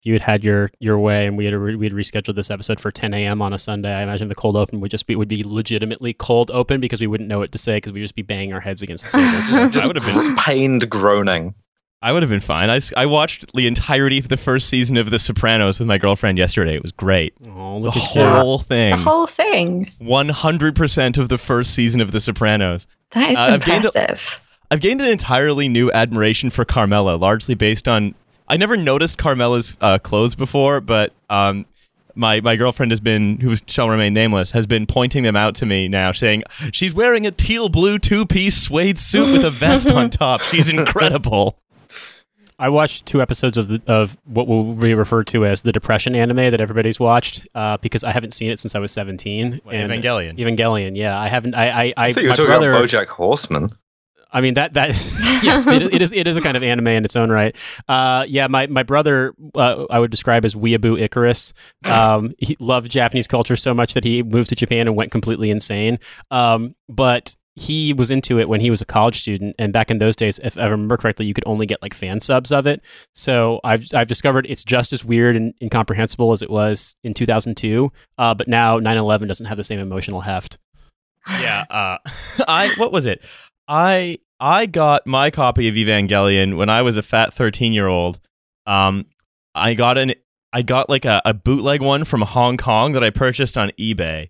if you had had your your way and we had re- we had rescheduled this episode for 10 a.m. on a Sunday, I imagine the cold open would just be would be legitimately cold open because we wouldn't know what to say because we'd just be banging our heads against the table. So. Just I would have been pained groaning. I would have been fine. I, I watched the entirety of the first season of The Sopranos with my girlfriend yesterday. It was great. oh, The whole at you. whole The whole thing. 100% of the first season of The Sopranos. That is Uh, I've gained a- impressive. I've gained an entirely new admiration for Carmela, largely based on. I never noticed Carmela's uh, clothes before, but um, my my girlfriend has been, who shall remain nameless, has been pointing them out to me now, saying she's wearing a teal blue two piece suede suit with a vest on top. She's incredible. I watched two episodes of the, of what will be referred to as the depression anime that everybody's watched uh, because I haven't seen it since I was 17. What, Evangelion. Evangelion, yeah, I haven't. I, I, I, I thought you were my talking brother. about BoJack Horseman. I mean that that yes, it, it is it is a kind of anime in its own right. Uh, yeah, my my brother uh, I would describe as weeaboo Icarus. Um, he loved Japanese culture so much that he moved to Japan and went completely insane. Um, but he was into it when he was a college student, and back in those days, if I remember correctly, you could only get like fan subs of it. So I've I've discovered it's just as weird and incomprehensible as it was in 2002. Uh, but now 9/11 doesn't have the same emotional heft. yeah uh i what was it i i got my copy of evangelion when i was a fat 13 year old um i got an i got like a, a bootleg one from hong kong that i purchased on ebay.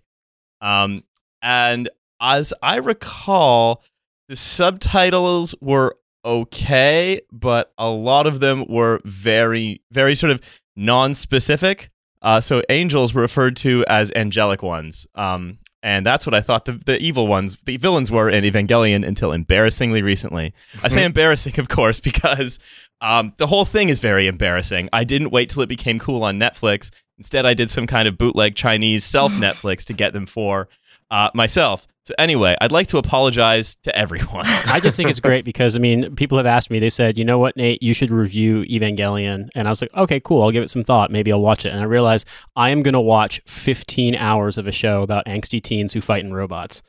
Um and as i recall the subtitles were okay but a lot of them were very very sort of non-specific. Uh, so angels were referred to as angelic ones. Um, and that's what I thought the, the evil ones, the villains were in Evangelion until embarrassingly recently. I say embarrassing, of course, because um, the whole thing is very embarrassing. I didn't wait till it became cool on Netflix. Instead, I did some kind of bootleg Chinese self Netflix to get them for uh, myself. So, anyway, I'd like to apologize to everyone. I just think it's great because I mean, people have asked me. They said, "You know what, Nate? You should review Evangelion." And I was like, "Okay, cool. I'll give it some thought. Maybe I'll watch it." And I realized I am going to watch 15 hours of a show about angsty teens who fight in robots.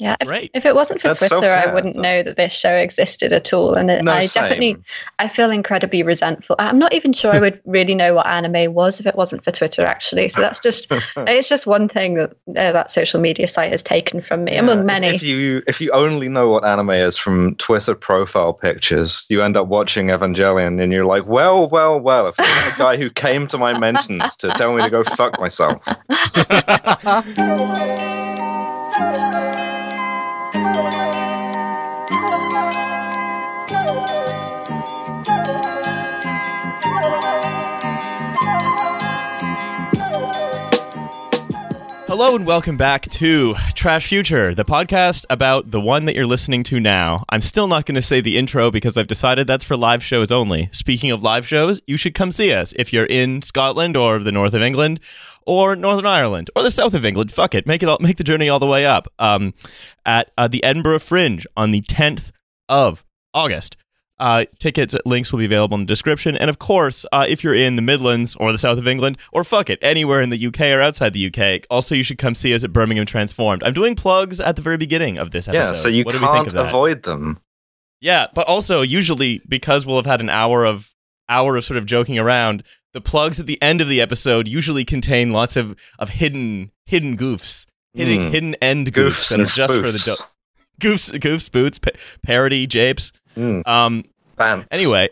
Yeah. If, Great. if it wasn't for That's so Twitter, I wouldn't know that this show existed at all. And it, No, I same. definitely, I feel incredibly resentful. I'm not even sure I would really know what anime was if it wasn't for Twitter, actually. So that's just, it's just one thing that uh, that social media site has taken from me, Yeah, among if- many. If you if you only know what anime is from Twitter profile pictures, you end up watching Evangelion and you're like, well, well, well. If you're the guy who came to my mentions to tell me to go fuck myself, Hello and welcome back to Trashfuture, the podcast about the one that you're listening to now. I'm still not going to say the intro because I've decided that's for live shows only. Speaking of live shows, you should come see us if you're in Scotland or the north of England or Northern Ireland or the south of England. Fuck it, make it all, make the journey all the way up. Um, at uh, the Edinburgh Fringe on the 10th of August. Uh, tickets links will be available in the description. And of course, uh, if you're in the Midlands or the south of England, or fuck it, anywhere in the UK or outside the UK, also you should come see us at Birmingham Transformed. I'm doing plugs at the very beginning of this episode. yeah. So you what do we think can't avoid them. Yeah, but also usually because we'll have had an hour of hour of sort of joking around, the plugs at the end of the episode usually contain lots of of hidden hidden goofs, hidden Hmm. hidden end goofs, Goofs that are and just for the do- goofs, goofs, boots, pa- parody, japes. Mm, Um, bants. Anyway,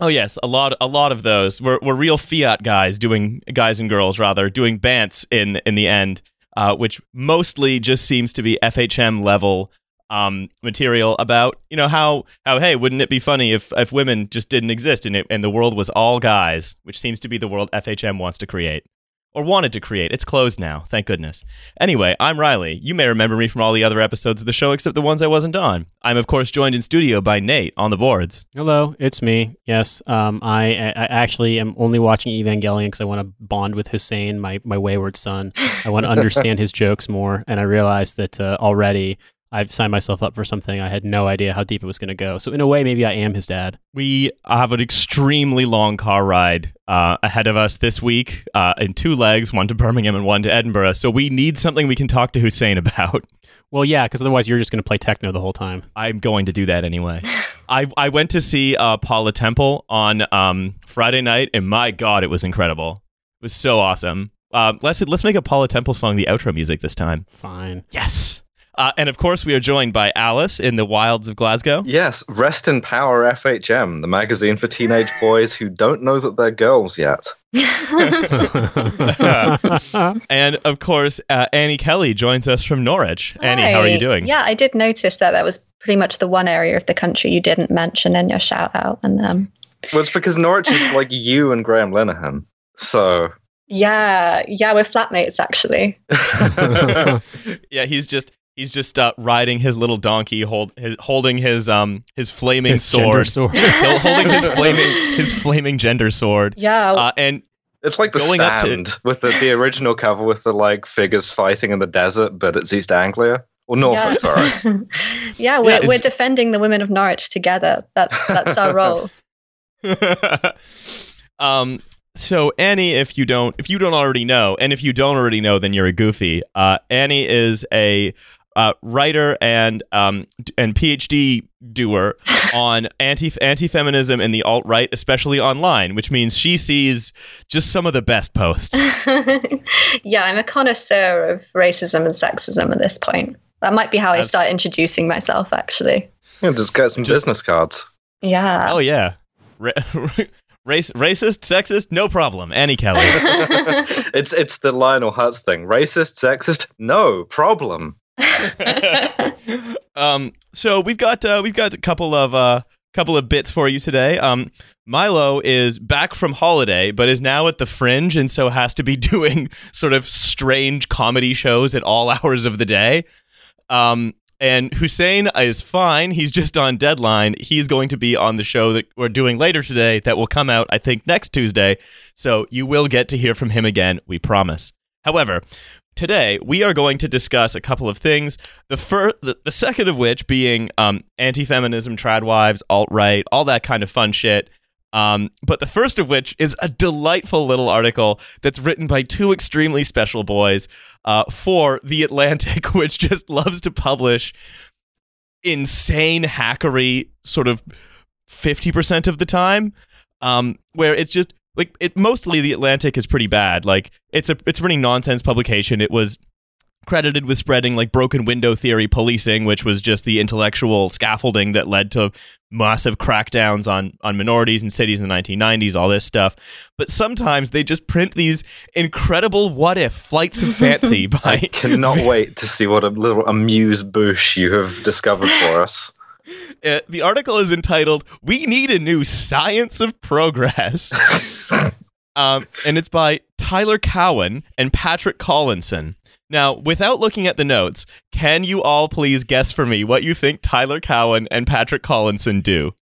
oh yes, a lot, a lot of those. We're we're real fiat guys doing guys and girls rather doing bants in in the end, uh, which mostly just seems to be FHM level um, material about you know how how hey wouldn't it be funny if if women just didn't exist and it, and the world was all guys, which seems to be the world FHM wants to create. Or wanted to create. It's closed now, thank goodness. Anyway, I'm Riley. You may remember me from all the other episodes of the show except the ones I wasn't on. I'm, of course, joined in studio by Nate on the boards. Hello, it's me. Yes, um, I, I actually am only watching Evangelion because I want to bond with Hussein, my my wayward son. I want to understand his jokes more, and I realize that uh, already I've signed myself up for something. I had no idea how deep it was going to go. So in a way, maybe I am his dad. We have an extremely long car ride uh, ahead of us this week uh, in two legs, one to Birmingham and one to Edinburgh. So we need something we can talk to Hussein about. Well, yeah, because otherwise you're just going to play techno the whole time. I'm going to do that anyway. I, I went to see uh, Paula Temple on um, Friday night, and my God, it was incredible. It was so awesome. Um, let's let's make a Paula Temple song the outro music this time. Fine. Yes. Uh, and of course, we are joined by Alice in the wilds of Glasgow. Yes, Rest in Power FHM, the magazine for teenage boys who don't know that they're girls yet. and of course, uh, Annie Kelly joins us from Norwich. Annie, how are you doing? Yeah, I did notice that that was pretty much the one area of the country you didn't mention in your shout out. And um, Well, it's because Norwich is like you and Graham Linehan. So, yeah, yeah, we're flatmates actually. yeah, he's just he's just uh, riding his little donkey, hold his, holding his um his flaming His sword, sword. Hol- holding his flaming his flaming gender sword. Yeah, Uh, and it's like the Going up to- stand with the, the original cover with the like figures fighting in the desert, but it's East Anglia. Or Norfolk, yeah. sorry. yeah, we're, Yeah, we're defending the women of Norwich together. That's that's our role. um so Annie if you don't if you don't already know and if you don't already know then you're a goofy uh Annie is a uh, writer and um and PhD doer on anti anti feminism and the alt right, especially online, which means she sees just some of the best posts. yeah, I'm a connoisseur of racism and sexism at this point. That might be how I start introducing myself, actually. Yeah, just get some Just- business cards. Yeah. oh yeah, Ra- race racist sexist no problem Annie Kelly. it's it's the Lionel Hutz thing. Racist, sexist, no problem. um, so we've got uh, we've got a couple of uh, couple of bits for you today. Um, Milo is back from holiday, but is now at the Fringe, and so has to be doing sort of strange comedy shows at all hours of the day. Um, and Hussein is fine. He's just on deadline. He's going to be on the show that we're doing later today that will come out, I think, next Tuesday. So you will get to hear from him again, we promise. However, today we are going to discuss a couple of things. The first, the, the second of which being um, anti-feminism, trad wives, alt right, all that kind of fun shit. Um, but the first of which is a delightful little article that's written by two extremely special boys uh, for The Atlantic, which just loves to publish insane hackery sort of 50% of the time, um, where it's just like it mostly The Atlantic is pretty bad. Like it's a it's a pretty nonsense publication. It was credited with spreading like broken window theory policing, which was just the intellectual scaffolding that led to massive crackdowns on on minorities in cities in the 1990s, all this stuff. But sometimes they just print these incredible what if flights of fancy by I cannot wait to see what a little amuse bouche you have discovered for us. Uh, the article is entitled "We Need a New Science of Progress," um, and it's by Tyler Cowen and Patrick Collison. Now, without looking at the notes, can you all please guess for me what you think Tyler Cowen and Patrick Collison do?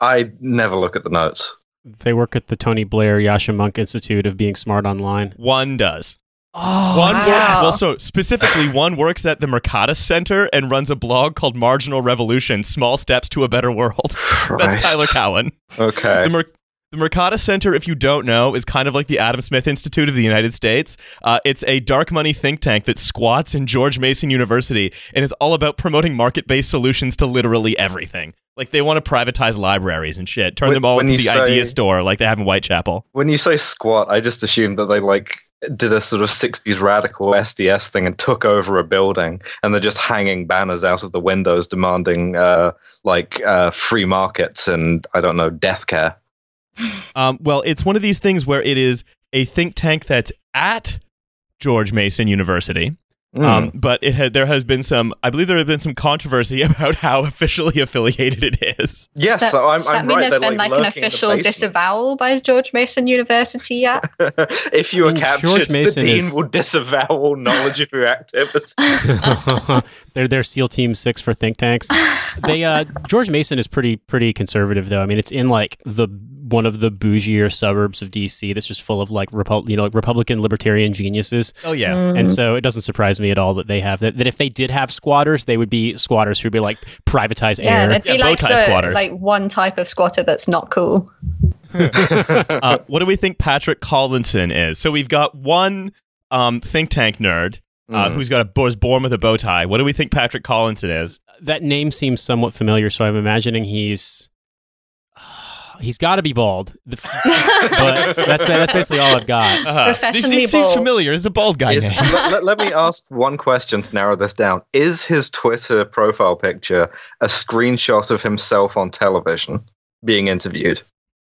I never look at the notes. They work at the Tony Blair Yascha Mounk Institute of Being Smart Online. One does. Oh, one wow. works. Well, so specifically, one works at the Mercatus Center and runs a blog called Marginal Revolution: Small Steps to a Better World. That's Tyler Cowen. Okay. The, Mer- the Mercatus Center, if you don't know, is kind of like the Adam Smith Institute of the United States. Uh, it's a dark money think tank that squats in George Mason University and is all about promoting market based solutions to literally everything. Like they want to privatize libraries and shit, turn When- them all into the say- idea store like they have in Whitechapel. When you say squat, I just assumed that they like did a sort of 60s radical SDS thing and took over a building and they're just hanging banners out of the windows demanding uh, like uh, free markets and I don't know, death care. Um, well, it's one of these things where it is a think tank that's at George Mason University. Mm. Um, but it had there has been some, I believe there has been some controversy about how officially affiliated it is. yes, That- so I'm, does that I'm mean right. there's They're been like, like, an the official disavowal by George Mason University yet? if you were I mean, captured, George Mason the dean is- will disavow all knowledge of your activities. they're they're SEAL Team Six for think tanks. They uh, George Mason is pretty pretty conservative though. I mean, it's in like the one of the bougier suburbs of DC that's just full of like Repu- you know like Republican libertarian geniuses. Oh yeah. Mm. And so it doesn't surprise me at all that they have that. That if they did have squatters, they would be squatters who'd be like privatize yeah, air. they'd be Yeah, bow like tie the, squatters. like one type of squatter that's not cool. uh, what do we think Patrick Collison is? So we've got one um, think tank nerd uh, Mm. who's got a was born with a bow tie. What do we think Patrick Collison is? that name seems somewhat familiar, so I'm imagining he's he's got to be bald. But that's that's basically all I've got. Uh, Professionally he seems bald. familiar. It's a bald guy Is- name. let, let- let me ask one question to narrow this down. Is his Twitter profile picture a screenshot of himself on television being interviewed?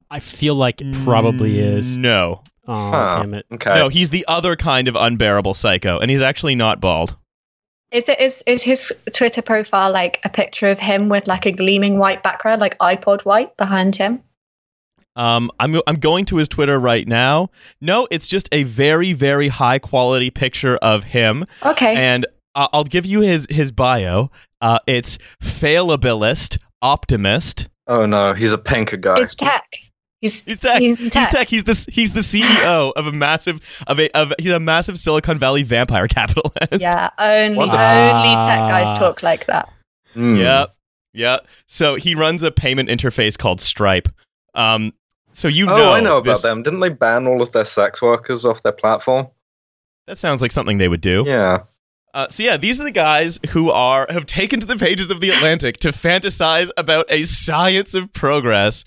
I feel like it probably is. No, Oh Huh. damn it! Okay. no, he's the other kind of unbearable psycho, and he's actually not bald. Is it is is his Twitter profile like a picture of him with like a gleaming white background, like iPod white behind him? Um, I'm I'm going to his Twitter right now. No, it's just a very very high quality picture of him, Okay. and I- I'll give you his his bio. Uh, it's fallibilist, optimist. oh no, he's a pinker guy. it's tech. He's He's tech. He's He's tech. tech. He's the he's the CEO of a massive of a of he's a massive Silicon Valley vampire capitalist. yeah. Only Wonderful. only tech guys talk like that. Mm. Yep. Yep. So he runs a payment interface called Stripe. Um. So you Oh, know. I know about them. Didn't they ban all of their sex workers off their platform? That sounds like something they would do. Yeah. Uh, so yeah, these are the guys who are have taken to the pages of the Atlantic to fantasize about a science of progress,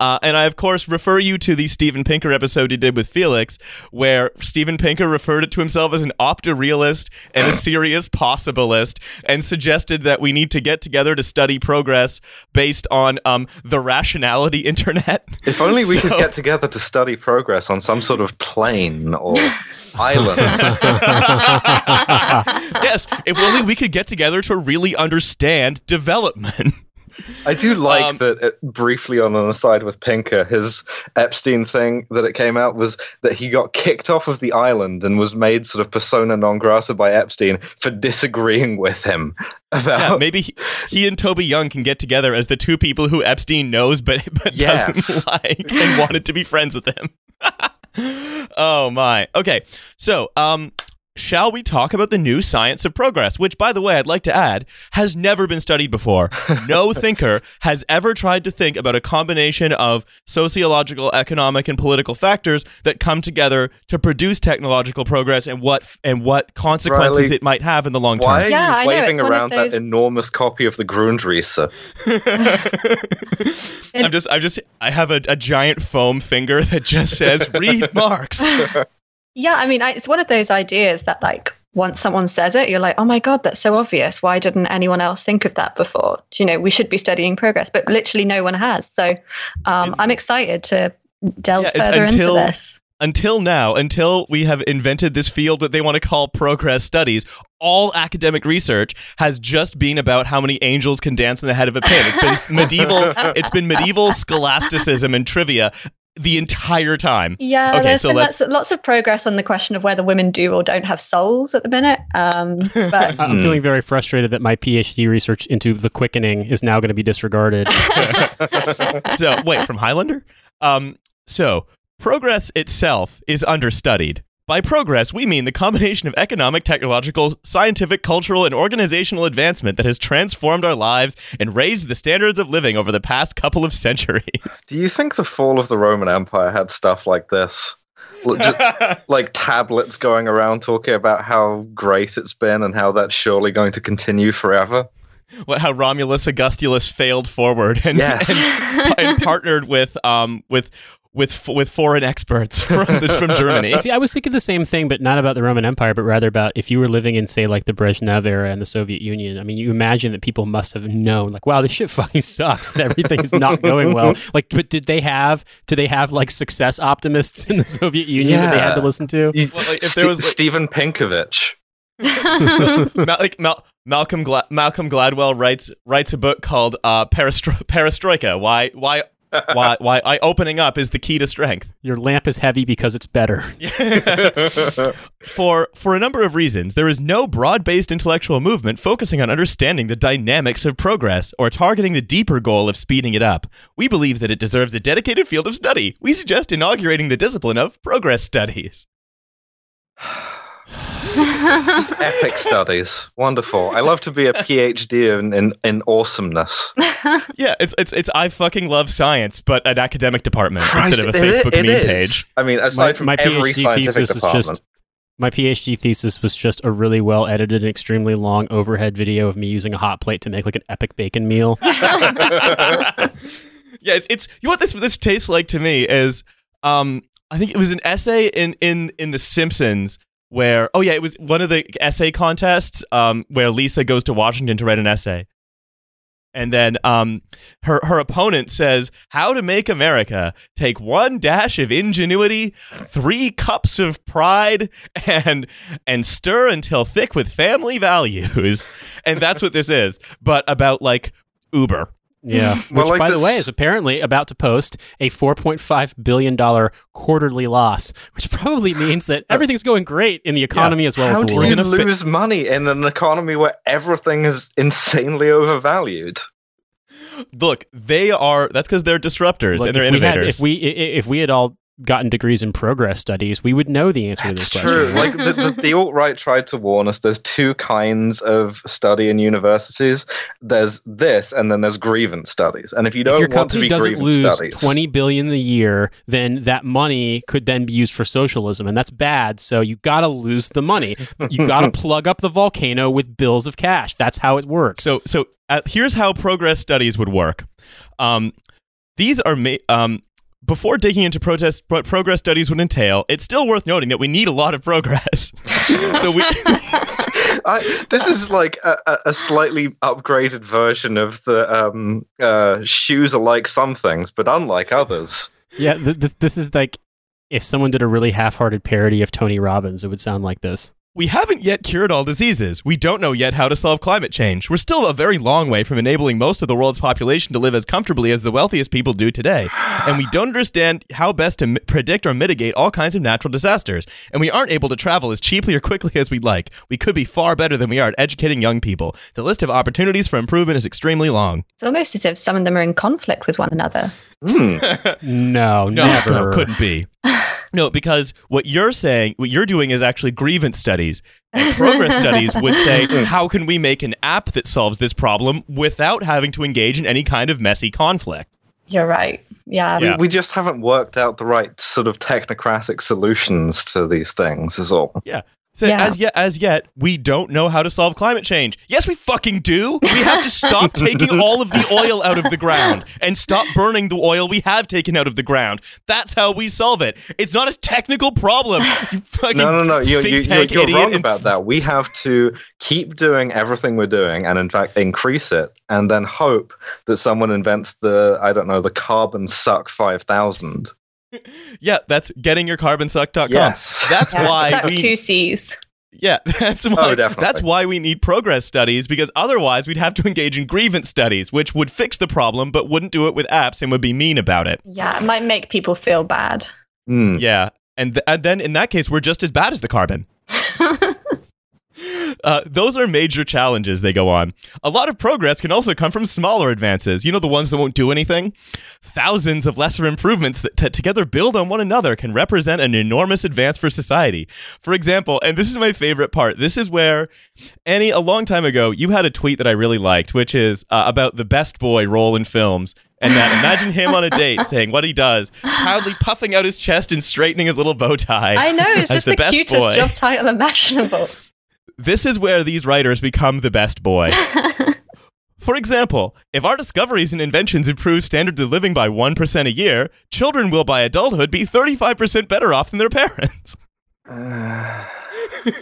uh, and I of course refer you to the Steven Pinker episode he did with Felix, where Steven Pinker referred it to himself as an optorealist and a serious possibilist, and suggested that we need to get together to study progress based on um, the rationality internet. If only we could get together to study progress on some sort of plane or island. yes, if only we could get together to really understand development. I do like Um, that it, briefly on an aside with Pinker, his Epstein thing that it came out was that he got kicked off of the island and was made sort of persona non grata by Epstein for disagreeing with him about. Yeah, maybe he, he and Toby Young can get together as the two people who Epstein knows but but Yes. doesn't like and wanted to be friends with him. oh my. Okay. So, um shall we talk about the new science of progress, which by the way, I'd like to add, has never been studied before. No thinker has ever tried to think about a combination of sociological, economic and political factors that come together to produce technological progress and what and what consequences Riley, it might have in the long term. Why are Yeah, I you know, waving it's one of around that enormous copy of the Grundrisse? I'm just, I'm just, I have a, a giant foam finger that just says "Read Marx." Yeah, I mean, I, it's one of those ideas that, like, once someone says it, you're like, oh my God, that's so obvious. Why didn't anyone else think of that before? Do You know, we should be studying progress, but literally no one has. So um, I'm excited to delve Yeah, further until- into this. Until now, until we have invented this field that they want to call progress studies, all academic research has just been about how many angels can dance in the head of a pin. It's been medieval. It's been medieval scholasticism and trivia the entire time. Yeah, Okay, there's so been let's- lots, lots of progress on the question of whether women do or don't have souls at the minute. Um, but I'm feeling very frustrated that my PhD research into the quickening is now going to be disregarded. so wait from Highlander. Um, so progress itself is understudied. By progress, we mean the combination of economic, technological, scientific, cultural, and organizational advancement that has transformed our lives and raised the standards of living over the past couple of centuries. Do you think the fall of the Roman Empire had stuff like this? Like tablets going around talking about how great it's been and how that's surely going to continue forever? what, how Romulus Augustulus failed forward and, Yes. and, and partnered with um with with with foreign experts from the, from Germany. See, I was thinking the same thing, but not about the Roman Empire, but rather about if you were living in, say, like the Brezhnev era and the Soviet Union. I mean, you imagine that people must have known, like, wow, this shit fucking sucks and everything is not going well. Like, but did they have? Do they have like success optimists in the Soviet Union that they had to listen to? You- Well, like, if Ste- there was, like- Stephen Pinkovich. Ma- like Mal- Malcolm Gla- Malcolm Gladwell writes writes a book called uh, Perestro- Perestroika. Why why why why I opening up is the key to strength. Your lamp is heavy because it's better. for for a number of reasons, there is no broad-based intellectual movement focusing on understanding the dynamics of progress or targeting the deeper goal of speeding it up. We believe that it deserves a dedicated field of study. We suggest inaugurating the discipline of progress studies. Just epic studies. Wonderful. I love to be a PhD in, in, in awesomeness. Yeah, it's it's it's I fucking love science, but an academic department Christ, instead of a it- Facebook it meme is. page. I mean, aside from every scientific thesis is department. just my PhD thesis was just a really well edited and extremely long overhead video of me using a hot plate to make like an epic bacon meal. yeah, it's it's you know what this this tastes like to me is um I think it was an essay in in in The Simpsons where oh yeah it was one of the essay contests um where Lisa goes to Washington to write an essay. And then um, her her opponent says, "How to make America take one dash of ingenuity, three cups of pride, and and stir until thick with family values." And that's what this is, but about like Uber. Yeah. Which, Well, like by the way, is apparently about to post a $4.5 billion quarterly loss, which probably means that uh, everything's going great in the economy as well as How the do world. you gonna fi- lose money in an economy where everything is insanely overvalued? Look, they are. That's because they're disruptors Look, and they're if we had- innovators. if we i- i- if we had all gotten degrees in progress studies, we would know the answer to That's this true. question. like the, the, the alt right tried to warn us. There's two kinds of study in universities. There's this, and then there's grievance studies. And if you don't your want to be doesn't grievance lose studies, 20 billion a year, then that money could then be used for socialism, and that's bad. So you got to lose the money. You got to plug up the volcano with bills of cash. That's how it works. so, so uh, here's how progress studies would work. Um, these are ma- um, before digging into protest, what progress studies would entail. It's still worth noting that we need a lot of progress. so we. I, this is like a, a- a slightly upgraded version of the um, uh, shoes are like some things, but unlike others. yeah, th- this this is like if someone did a really half-hearted parody of Tony Robbins, it would sound like this. We haven't yet cured all diseases. We don't know yet how to solve climate change. We're still a very long way from enabling most of the world's population to live as comfortably as the wealthiest people do today. And we don't understand how best to mi- predict or mitigate all kinds of natural disasters. And we aren't able to travel as cheaply or quickly as we'd like. We could be far better than we are at educating young people. The list of opportunities for improvement is extremely long. It's almost as if some of them are in conflict with one another. Hmm. No, No, never. no, couldn't be. No, because what you're saying, what you're doing is actually grievance studies. And progress studies would say, hmm. how can we make an app that solves this problem without having to engage in any kind of messy conflict? You're right. Yeah. Yeah. We just haven't worked out the right sort of technocratic solutions to these things, is all. So Yeah. as yet, as yet, we don't know how to solve climate change. Yes, we fucking do. We have to stop taking all of the oil out of the ground and stop burning the oil we have taken out of the ground. That's how we solve it. It's not a technical problem. You fucking No, no, no. You're, you, tank you're wrong And- about that. We have to keep doing everything we're doing and, in fact, increase it and then hope that someone invents the, I don't know, the carbon suck 5000. Yeah, that's gettingyourcarbonsuck.com. Yes. That's Yeah, why we two C's. Yeah, that's why definitely. that's why we need progress studies because otherwise we'd have to engage in grievance studies, which would fix the problem but wouldn't do it with apps and would be mean about it. Yeah, it might make people feel bad. Hmm. Yeah. And, th- and then in that case we're just as bad as the carbon. Uh, those are major challenges they go on. A lot of progress can also come from smaller advances. You know, the ones that won't do anything? Thousands of lesser improvements that t- together build on one another can represent an enormous advance for society. For example, and this is my favorite part, this is where, Annie, a long time ago, you had a tweet that I really liked, which is uh, about the best boy role in films. And that imagine him on a date saying what he does, proudly puffing out his chest and straightening his little bow tie. I know, it's as just the the, best cutest boy. job title imaginable. This is where these writers become the best boy. For example, if our discoveries and inventions improve standards of living by 1% a year, children will by adulthood be 35% better off than their parents. Uh,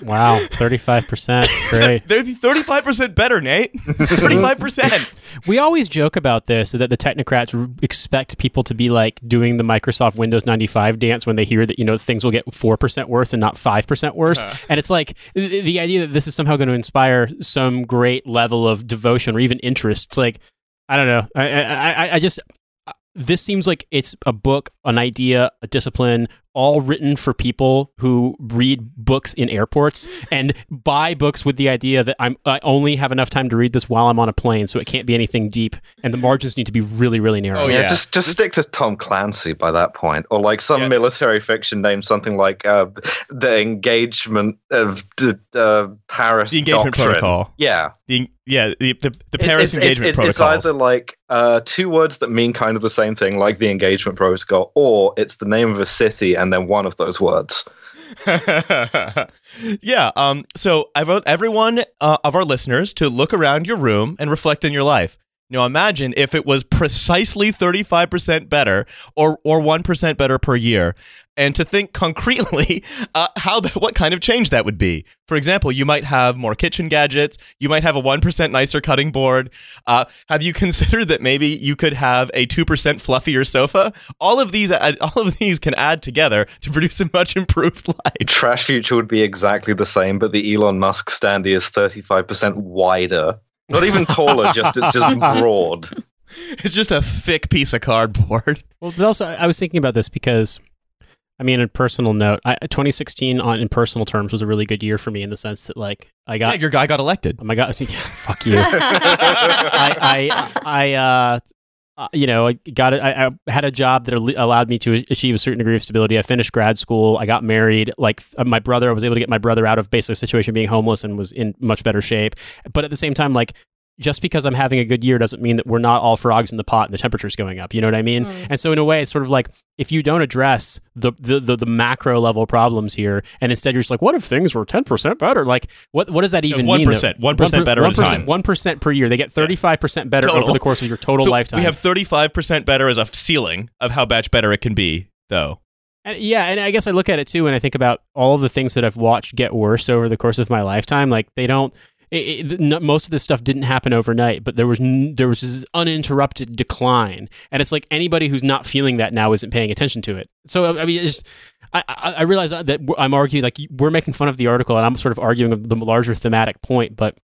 Wow, 35%. Great. They'd be 35% better, Nate. 35%. We always joke about this that the technocrats expect people to be like doing the Microsoft Windows 95 dance when they hear that, you know, things will get 4% worse and not 5% worse. Uh-huh. And it's like th- the idea that this is somehow going to inspire some great level of devotion or even interest. It's like, I don't know. I, I, I- I just. this seems like it's a book, an idea, a discipline, all written for people who read books in airports and buy books with the idea that I'm I only have enough time to read this while I'm on a plane, so it can't be anything deep, and the margins need to be really, really narrow. Oh, yeah, yeah. just just stick to Tom Clancy by that point, or like some Yeah. military fiction named something like uh, the engagement of the uh, Paris The engagement Doctrine. protocol. Yeah, The, yeah, the, the, the Paris it's, engagement it's, it's, it's either like uh, two words that mean kind of the same thing, like the engagement protocol, or it's the name of a city and then one of those words. yeah. Um. So I wrote everyone uh, of our listeners to look around your room and reflect on your life. Now imagine if it was precisely 35% better or or 1% better per year and to think concretely uh, how the, what kind of change that would be. For example, you might have more kitchen gadgets, you might have a 1% nicer cutting board. Uh, have you considered that maybe you could have a 2% fluffier sofa? All of these uh, all of these can add together to produce a much improved life. Trashfuture would be exactly the same, but the Elon Musk standee is 35% wider. Not even taller, just it's just broad. It's just a thick piece of cardboard. Well, but also, I I was thinking about this because, I mean, a personal note, I, 2016 on in personal terms was a really good year for me in the sense that, like, I Yeah, got, your guy got elected. oh my god, yeah, fuck you. I, I, I, uh, uh, you know, I got it. I, had a job that allowed me to achieve a certain degree of stability. I finished grad school. I got married. Like uh, my brother, I was able to get my brother out of basically a situation being homeless and was in much better shape. But at the same time, like just because I'm having a good year doesn't mean that we're not all frogs in the pot and the temperature's going up. You know what I mean? Mm. And so in a way, it's sort of like if you don't address the the, the, the macro level problems here, and instead you're just like, what if things were ten percent better? Like, what what does that even one mean? though? percent, one percent better at a time. One percent per year. They get thirty five percent better Total. over the course of your total so lifetime. we have thirty-five percent better as a ceiling of how much better it can be, though. And yeah, and I guess I look at it too, and I think about all of the things that I've watched get worse over the course of my lifetime. Like they don't. It, it, most of this stuff didn't happen overnight, but there was n- there was this uninterrupted decline, and it's like anybody who's not feeling that now isn't paying attention to it. So I mean, I I realize that I'm arguing like we're making fun of the article, and I'm sort of arguing the larger thematic point, but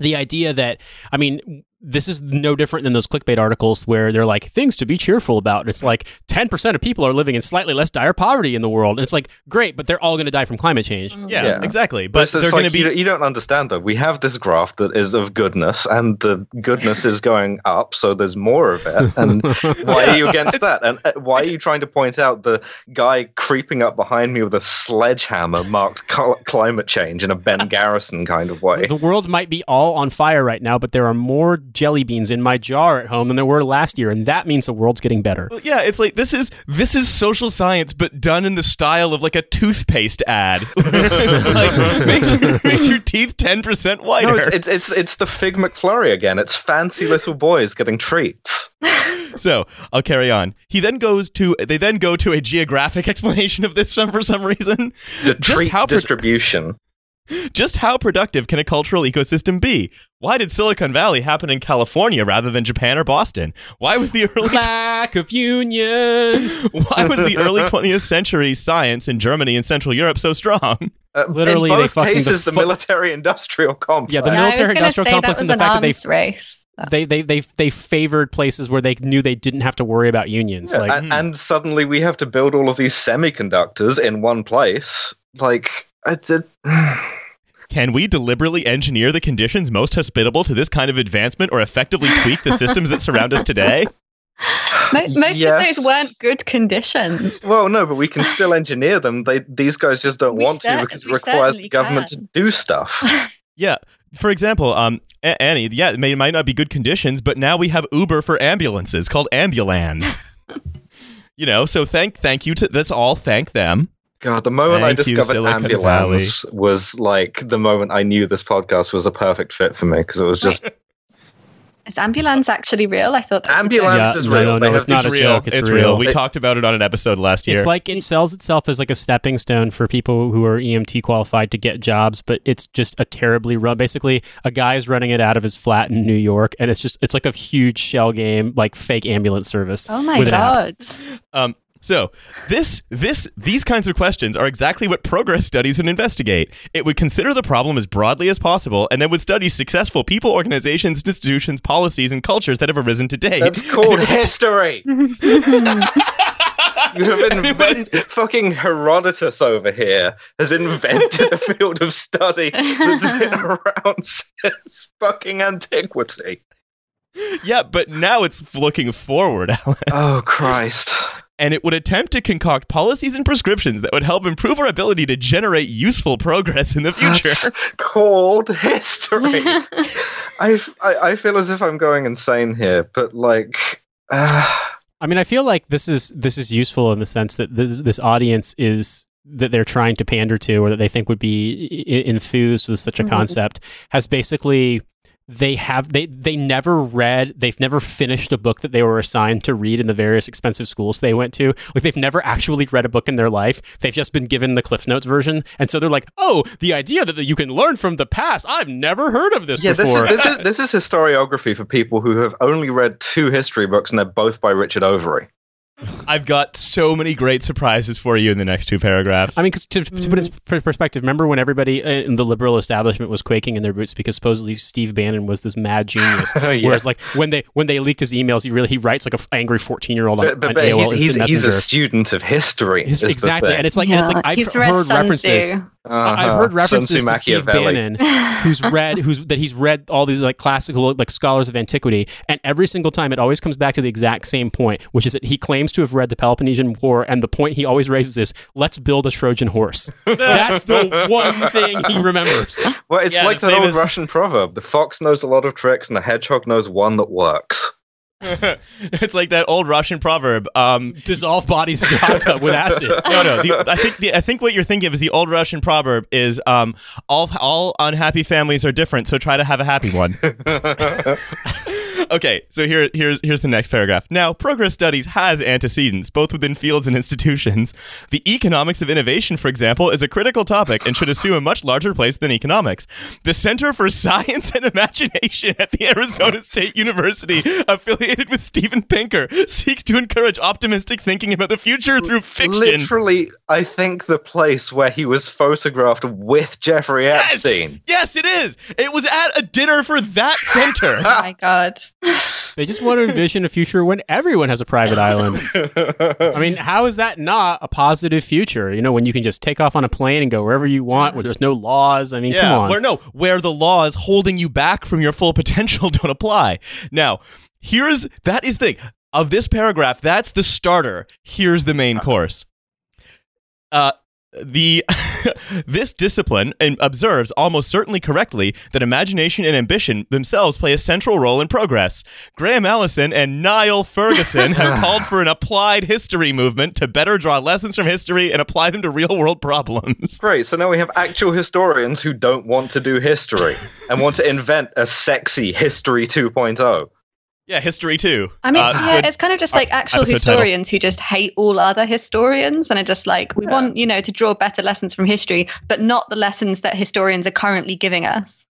the idea that I mean, this is no different than those clickbait articles where they're like things to be cheerful about. And it's like ten percent of people are living in slightly less dire poverty in the world. And it's like great, but they're all going to die from climate change. Yeah, Yeah. exactly. But, But they're it's going to be you, don't- you don't understand though. We have this graph that is of goodness, and the goodness is going up, so there's more of it. And why are you against that? And uh, why are you trying to point out the guy creeping up behind me with a sledgehammer marked climate change in a Ben Garrison kind of way? The world might be all on fire right now, but there are more jelly beans in my jar at home than there were last year, and that means the world's getting better. Well, yeah, it's like this is this is social science, but done in the style of like a toothpaste ad. it's like makes your, makes your teeth ten percent whiter. No, it's, it's it's it's the Fig McFlurry again. It's fancy little boys getting treats. so I'll carry on. He then goes to they then go to a geographic explanation of this some for some reason. The Just treat how pro- distribution. Just how productive can a cultural ecosystem be? Why did Silicon Valley happen in California rather than Japan or Boston? Why was the early Lack of unions. why was the early 20th century science in Germany and Central Europe so strong? Uh, Literally, in they both fucking cases, the defo- military-industrial complex. Yeah, the Yeah, military-industrial say complex and the an fact that they arms race. they they they they favored places where they knew they didn't have to worry about unions. Yeah, like and, and suddenly we have to build all of these semiconductors in one place. Like, it's a, Can we deliberately engineer the conditions most hospitable to this kind of advancement or effectively tweak the systems that surround us today? Mo- most Yes. of those weren't good conditions. well, no, but we can still engineer them. They these guys just don't We want to because it requires the government can. to do stuff. Yeah. For example, um, A- Annie, yeah, it may, might not be good conditions, but now we have Uber for ambulances called Ambulnz. you know, so thank thank you to that's all. Thank them. God, the moment I Thank you, discovered Silicon ambulance was like the moment I knew this podcast was a perfect fit for me because it was just Is ambulance actually real? I thought that was a ambulance Yeah, is real. no, They no, have it's not these- a joke. It's real. We It- talked about it on an episode last year. It's like it sells itself as like a stepping stone for people who are EMT qualified to get jobs, but it's just a terribly run. Basically, a guy's running it out of his flat in New York, and it's just it's like a huge shell game, like fake ambulance service. Oh my with an app. god! um, So this this these kinds of questions are exactly what progress studies would investigate. It would consider the problem as broadly as possible, and then would study successful people, organizations, institutions, policies, and cultures that have arisen to date. That's called history. You have invented fucking Herodotus over here has invented a field of study that's been around since fucking antiquity. yeah, but now it's looking forward, Alan. Oh Christ. And it would attempt to concoct policies and prescriptions that would help improve our ability to generate useful progress in the future. That's called history. I, I I feel as if I'm going insane here, but like uh, I mean, I feel like this is this is useful in the sense that this, this audience is that they're trying to pander to, or that they think would be I- enthused with such a Mhm. concept, has basically they have they they never read they've never finished a book that they were assigned to read in the various expensive schools they went to. Like they've never actually read a book in their life. They've just been given the cliff notes version. And so they're like oh the idea that that you can learn from the past. I've never heard of this yeah, this before. is, this is this is historiography for people who have only read two history books and they're both by Richard Overy. I've got so many great surprises for you in the next two paragraphs. I mean, 'cause to, to put it in perspective, remember when everybody uh, in the liberal establishment was quaking in their boots because supposedly Steve Bannon was this mad genius. Yeah. Whereas, like when they when they leaked his emails, he really he writes like a f- angry fourteen year old on, But, but, on but AOL he's, he's, he's a student of history. His- exactly, and it's like and it's like I've he's read heard Sun references. Tzu. I- I've Uh-huh. heard references to Steve Bannon, who's read who's that he's read all these like classical like scholars of antiquity, and every single time it always comes back to the exact same point, which is that he claims to have read the Peloponnesian War, and the point he always raises is, "Let's build a Trojan horse." That's the one thing he remembers. Well, it's Yeah, like the that famous- old Russian proverb: the fox knows a lot of tricks, and the hedgehog knows one that works. it's like that old Russian proverb. Um, Dissolve bodies in the hot tub with acid. no, no. The, I think the, I think what you're thinking of is the old Russian proverb is um, all all unhappy families are different, so try to have a happy one. Okay, so here here's here's the next paragraph. Now, progress studies has antecedents both within fields and institutions. The economics of innovation, for example, is a critical topic and should assume a much larger place than economics. The Center for Science and Imagination at the Arizona State University, affiliated with Steven Pinker, seeks to encourage optimistic thinking about the future through fiction. Literally, I think the place where he was photographed with Jeffrey Yes! Epstein. Yes, it is. It was at a dinner for that center. Oh my god. They just want to envision a future when everyone has a private island. I mean, how is that not a positive future? You know, when you can just take off on a plane and go wherever you want, where there's no laws. I mean, come on. Where no, where the laws holding you back from your full potential don't apply. Now, here's that is the thing of this paragraph. That's the starter. Here's the main course. Uh, the this discipline observes almost certainly correctly that imagination and ambition themselves play a central role in progress. Graham Allison and Niall Ferguson have called for an applied history movement to better draw lessons from history and apply them to real world problems. Great. So now we have actual historians who don't want to do history and want to invent a sexy history oh. 2.0. Yeah, history too. I mean, Uh, yeah, it's kind of just like actual episode title. historians who just hate all other historians and are just like, we Yeah. want, you know, to draw better lessons from history, but not the lessons that historians are currently giving us.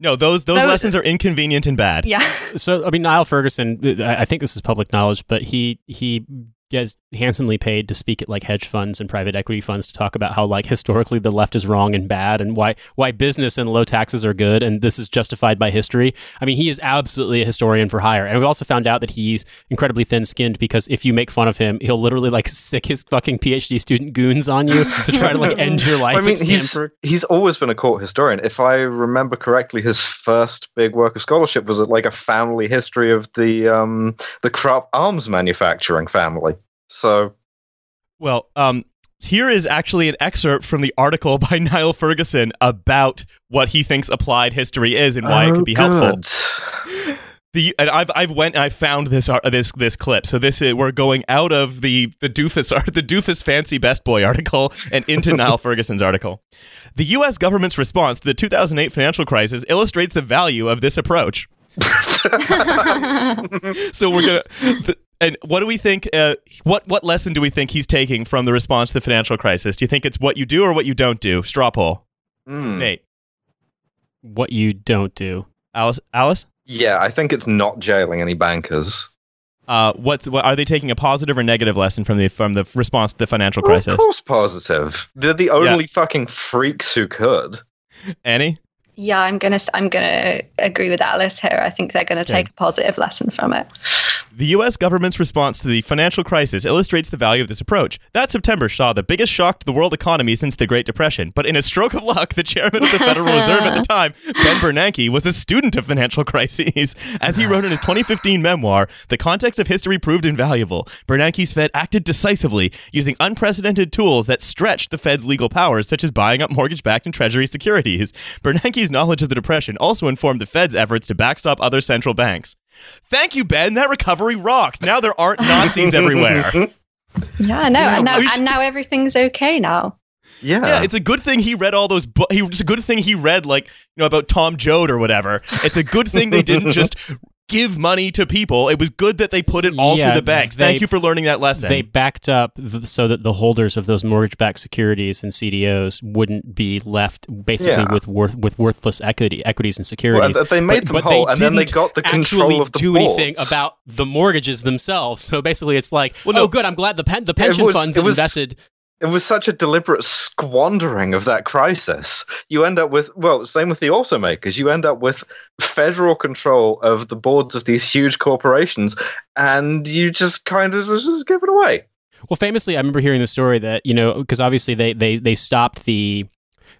No, those those So- lessons are inconvenient and bad. Yeah. So, I mean, Niall Ferguson, I I think this is public knowledge, but he he gets handsomely paid to speak at like hedge funds and private equity funds to talk about how like historically the left is wrong and bad and why why business and low taxes are good and this is justified by history. I mean, he is absolutely a historian for hire. And we also found out that he's incredibly thin-skinned because if you make fun of him, he'll literally like sick his fucking PhD student goons on you to try to like end your life I mean, he's he's always been a court historian. If I remember correctly, his first big work of scholarship was like a family history of the um, the Krupp arms manufacturing family. So Well, um, here is actually an excerpt from the article by Niall Ferguson about what he thinks applied history is and why it Oh, could be helpful. The and I've I've went and I found this ar- this this clip. So this is, we're going out of the the doofus art the doofus fancy best boy article and into Niall Ferguson's article. The U.S. government's response to the 2008 financial crisis illustrates the value of this approach. so we're gonna. The, and what do we think? Uh, what what lesson do we think he's taking from the response to the financial crisis? Do you think it's what you do or what you don't do? Straw poll. Hmm. Nate, What you don't do. Alice, Alice. Yeah, I think it's not jailing any bankers. Uh, what's what are they taking a positive or negative lesson from the from the response to the financial Well, crisis? of course, positive. They're the only fucking freaks who could. Annie? Yeah, I'm gonna I'm gonna agree with Alice here. I think they're gonna take a positive lesson from it. The U.S. government's response to the financial crisis illustrates the value of this approach. That September saw the biggest shock to the world economy since the Great Depression. But in a stroke of luck, the chairman of the Federal Reserve at the time, Ben Bernanke, was a student of financial crises. As he wrote in his 2015 memoir, the context of history proved invaluable. Bernanke's Fed acted decisively, using unprecedented tools that stretched the Fed's legal powers, such as buying up mortgage-backed and Treasury securities. Bernanke's knowledge of the Depression also informed the Fed's efforts to backstop other central banks. Thank you, Ben. That recovery rocked. Now there aren't Nazis everywhere. Yeah, no, and now should- and now everything's okay now. Yeah. Yeah, it's a good thing he read all those books. It's a good thing he read like you know about Tom Joad or whatever. It's a good thing they didn't just give money to people. It was good that they put it all Yeah, through the banks. they- Thank you for learning that lesson. They backed up th- so that the holders of those mortgage-backed securities and CDOs wouldn't be left basically Yeah. with worth with worthless equity equities and securities. and they made But- them but whole, they and then they didn't got the actually control of the do boards. anything about the mortgages themselves. So basically, it's like, Well, no. oh, good. I'm glad the pen the pension was- funds it was- invested. It was such a deliberate squandering of that crisis. You end up with, well, same with the automakers. You end up with federal control of the boards of these huge corporations, and you just kind of just, give it away. Well, famously, I remember hearing the story that you know because obviously they they they stopped the.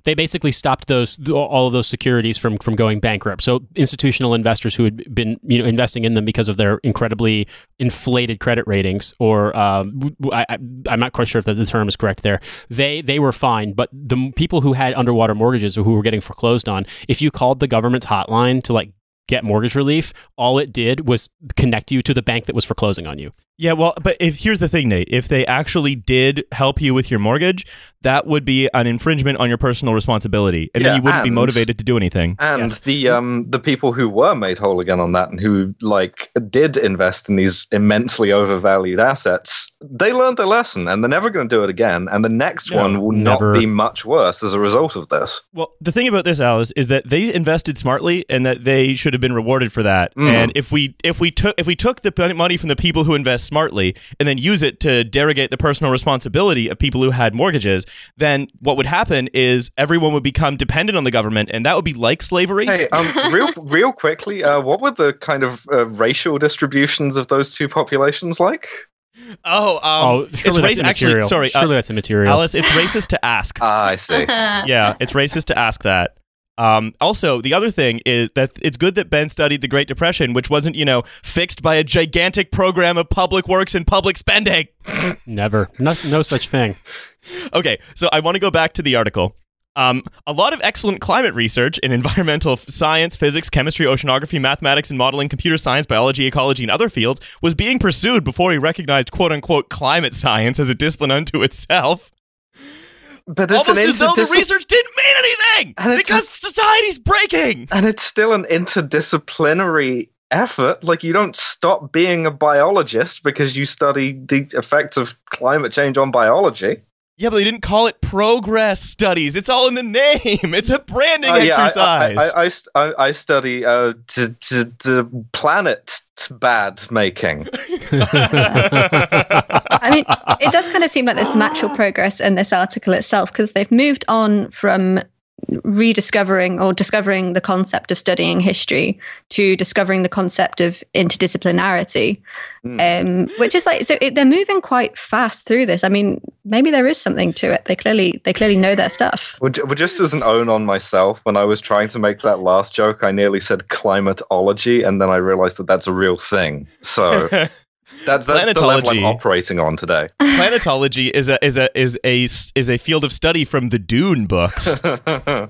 They basically stopped those all of those securities from from going bankrupt. So institutional investors who had been you know investing in them because of their incredibly inflated credit ratings, or um, I, am not quite sure if the term is correct there. They they were fine, but the people who had underwater mortgages or who were getting foreclosed on, if you called the government's hotline to like get mortgage relief, all it did was connect you to the bank that was foreclosing on you. Yeah, well, but if here's the thing, Nate, if they actually did help you with your mortgage, that would be an infringement on your personal responsibility, and then you wouldn't be motivated to do anything. And Yes. the um the people who were made whole again on that and who like did invest in these immensely overvalued assets, they learned their lesson and they're never going to do it again. And the next No, one will never. not be much worse as a result of this. Well, the thing about this, Alice, is that they invested smartly, and that they should have been rewarded for that. Mm. And if we if we took if we took the money from the people who invest smartly and then use it to derogate the personal responsibility of people who had mortgages, then what would happen is everyone would become dependent on the government, and that would be like slavery. Hey, um, real real quickly, uh, what were the kind of uh, racial distributions of those two populations like? Oh, um, oh, it's surely that's racist. Actually, immaterial. sorry, uh, surely that's immaterial. Alice, it's racist to ask. Ah, I see. yeah, it's racist to ask that. Um, also, the other thing is that it's good that Ben studied the Great Depression, which wasn't, you know, fixed by a gigantic program of public works and public spending. Never. No, no such thing. Okay, so I want to go back to the article. Um, a lot of excellent climate research in environmental science, physics, chemistry, oceanography, mathematics, and modeling, computer science, biology, ecology, and other fields was being pursued before he recognized quote unquote climate science as a discipline unto itself. But it's Almost as though the research didn't mean anything And because society's breaking. and it's still an interdisciplinary effort. Like you don't stop being a biologist because you study the effects of climate change on biology. Yeah, but they didn't call it progress studies. It's all in the name. It's a branding Oh, yeah, I- exercise. I, I, I, st- I, I study uh, t- t- the planet bad making. I mean, it does kind of seem like there's some actual progress in this article itself because they've moved on from rediscovering or discovering the concept of studying history to discovering the concept of interdisciplinarity, Hmm. um, which is like so it, they're moving quite fast through this. I mean, maybe there is something to it. They clearly they clearly know their stuff. Well, ju- just as an own on myself, when I was trying to make that last joke, I nearly said climatology, and then I realized that that's a real thing. So that's, that's the level I'm Planetology. operating on today. Planetology is a is a is a is a field of study from the Dune books.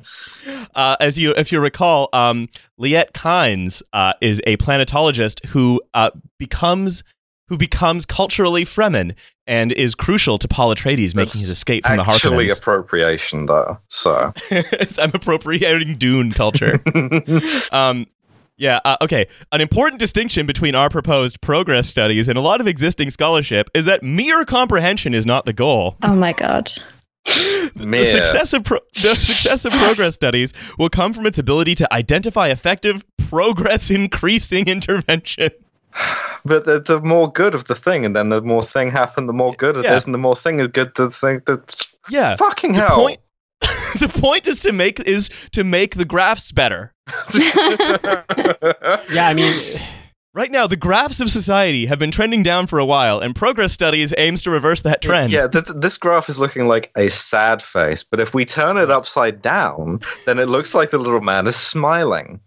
Uh, as you, if you recall, um, Liet Kynes uh, is a planetologist who uh, becomes who becomes culturally Fremen and is crucial to Paul Atreides making his escape from the Actually, Harkonnens. appropriation, though. So. I'm appropriating Dune culture. um, yeah, uh, okay. An important distinction between our proposed progress studies and a lot of existing scholarship is that mere comprehension is not the goal. Oh my god. The Mere. successive, pro- the successive progress studies will come from its ability to identify effective progress increasing intervention. But the, the more good of the thing, and then the more thing happened, the more good it Yeah. is, and the more thing is good. The thing, That Yeah. fucking The hell. point the point is to make is to make the graphs better. Yeah, I mean, Right now, the graphs of society have been trending down for a while, and Progress Studies aims to reverse that trend. Yeah, th- this graph is looking like a sad face, but if we turn it upside down, then it looks like the little man is smiling.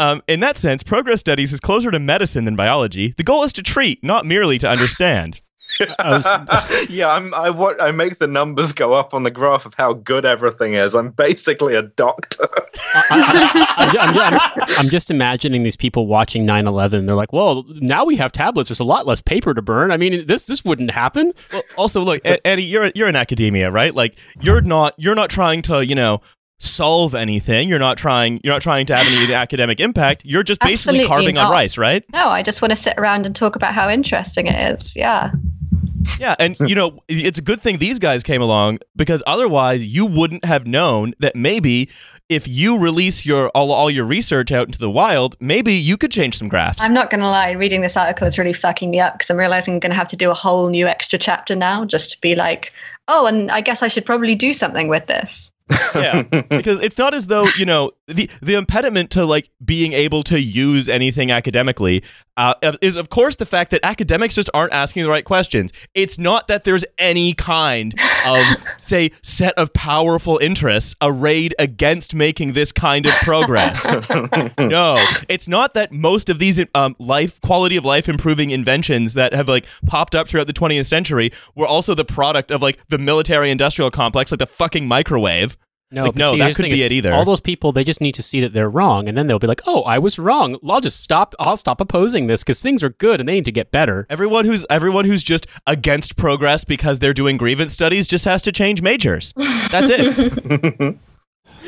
Um, in that sense, progress studies is closer to medicine than biology. The goal is to treat, not merely to understand. Was, yeah, I'm, I wa- I make the numbers go up on the graph of how good everything is. I'm basically a doctor. I, am I'm, I'm just imagining these people watching 9/11. They're like, "Well, now we have tablets. There's a lot less paper to burn. I mean, this this wouldn't happen." Well, also, look, Eddie, you're you're in academia, right? Like, you're not you're not trying to, you know, solve anything. You're not trying you're not trying to have any academic impact. You're just basically Absolutely carving on rice, right? no, I just want to sit around and talk about how interesting it is. Yeah. Yeah, and you know, it's a good thing these guys came along because otherwise you wouldn't have known that maybe if you release your all, all your research out into the wild, maybe you could change some graphs. I'm not going to lie, reading this article is really fucking me up because I'm realizing I'm going to have to do a whole new extra chapter now just to be like, oh, and I guess I should probably do something with this. Yeah, because it's not as though you know the the impediment to like being able to use anything academically uh, is of course the fact that academics just aren't asking the right questions. It's not that there's any kind of say set of powerful interests arrayed against making this kind of progress. no, it's not that most of these um, life quality of life improving inventions that have like popped up throughout the 20th century were also the product of like the military industrial complex, like the fucking microwave. No, Like, no, see, that couldn't be is, it either. All those people, they just need to see that they're wrong, and then they'll be like, "Oh, I was wrong. I'll just stop. I'll stop opposing this because things are good and they need to get better." Everyone who's everyone who's just against progress because they're doing grievance studies just has to change majors. That's it.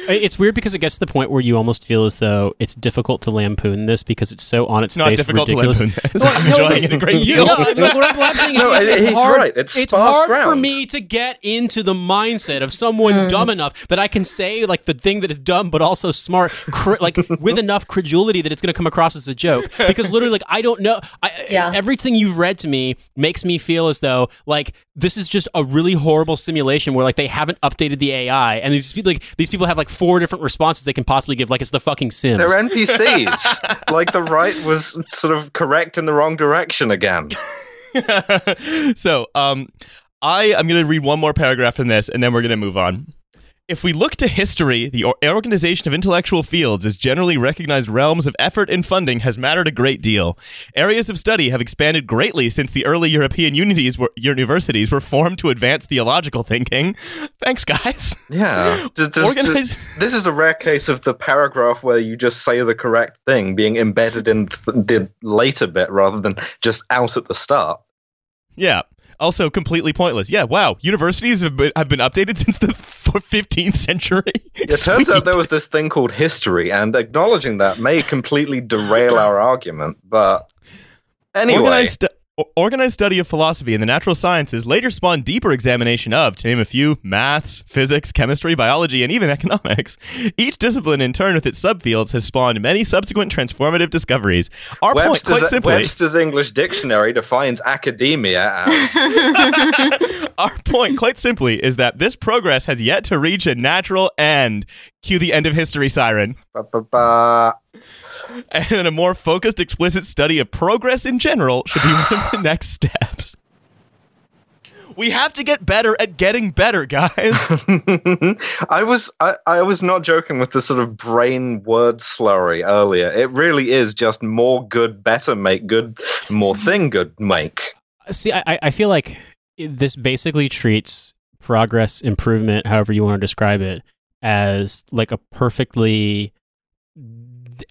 I- It's weird because it gets to the point where you almost feel as though it's difficult to lampoon this because it's so on its, It's not face difficult ridiculous. to limp. No, I'm no, enjoying it a great deal. no, what I'm- what I'm saying is No, it's, it's he's hard, right. It's sparse hard for me to get into the mindset of someone hmm. dumb enough that I can say like the thing that is dumb but also smart, cr- like with enough credulity that it's going to come across as a joke. Because literally, like I don't know. I, Yeah. Everything you've read to me makes me feel as though like this is just a really horrible simulation where like they haven't updated the AI and these people like these people have like four different responses they can possibly give. Like it's the fucking Sims. They're NPCs. like the right was sort of correct in the wrong direction again. so, um, I am going to read one more paragraph in this, and then we're going to move on. If we look to history, the organization of intellectual fields as generally recognized realms of effort and funding has mattered a great deal. Areas of study have expanded greatly since the early European unities were, universities were formed to advance theological thinking. Thanks, guys. Yeah. Just, just- Organize- just- this is a rare case of the paragraph where you just say the correct thing being embedded in th- the later bit rather than just out at the start. Yeah. Also, completely pointless. Yeah. Wow. Universities have been, have been updated since the 15th century. It turns out there was this thing called history, and acknowledging that may completely derail our argument. But anyway, Organized, organized study of philosophy and the natural sciences later spawned deeper examination of, to name a few, maths, physics, chemistry, biology, and even economics. Each discipline, in turn, with its subfields, has spawned many subsequent transformative discoveries. Our point, Webster's, quite simply, Webster's English Dictionary defines academia as our point, quite simply, is that this progress has yet to reach a natural end. Cue the end of history siren. ba, ba, ba. And a more focused, explicit study of progress in general should be one of the next steps. We have to get better at getting better, guys. I was I, I was not joking with the sort of brain word slurry earlier. It really is just more good, better make good, more thing good make. See, I, I- I feel like this basically treats progress, improvement, however you want to describe it, as like a perfectly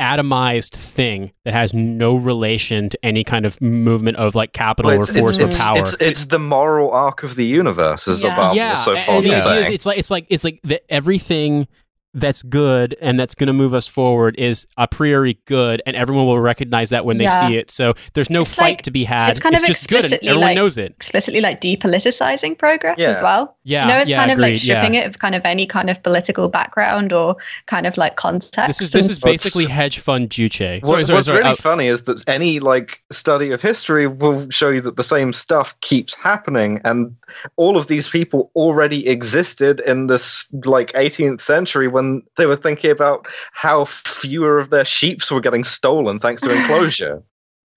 atomized thing that has no relation to any kind of movement of like capital Well, or force it's, or it's, power. it's, it's the moral arc of the universe, as Yeah. Obama yeah, was so and fond the of is it's like it's like it's like that everything that's good and that's going to move us forward is a priori good, and everyone will recognize that when they see it. So there's no It's fight like- to be had. it's kind of just good, and explicitly everyone like- knows it. Explicitly like depoliticizing progress Yeah. as well. Yeah, you know, it's yeah, kind of like agreed, yeah. stripping it of kind of any kind of political background or kind of like context. This is this is basically hedge fund juche. What- Sorry, sorry, what's sorry, really uh, funny is that any like study of history will show you that the same stuff keeps happening, and all of these people already existed in this like 18th century when they were thinking about how fewer of their sheeps were getting stolen thanks to enclosure.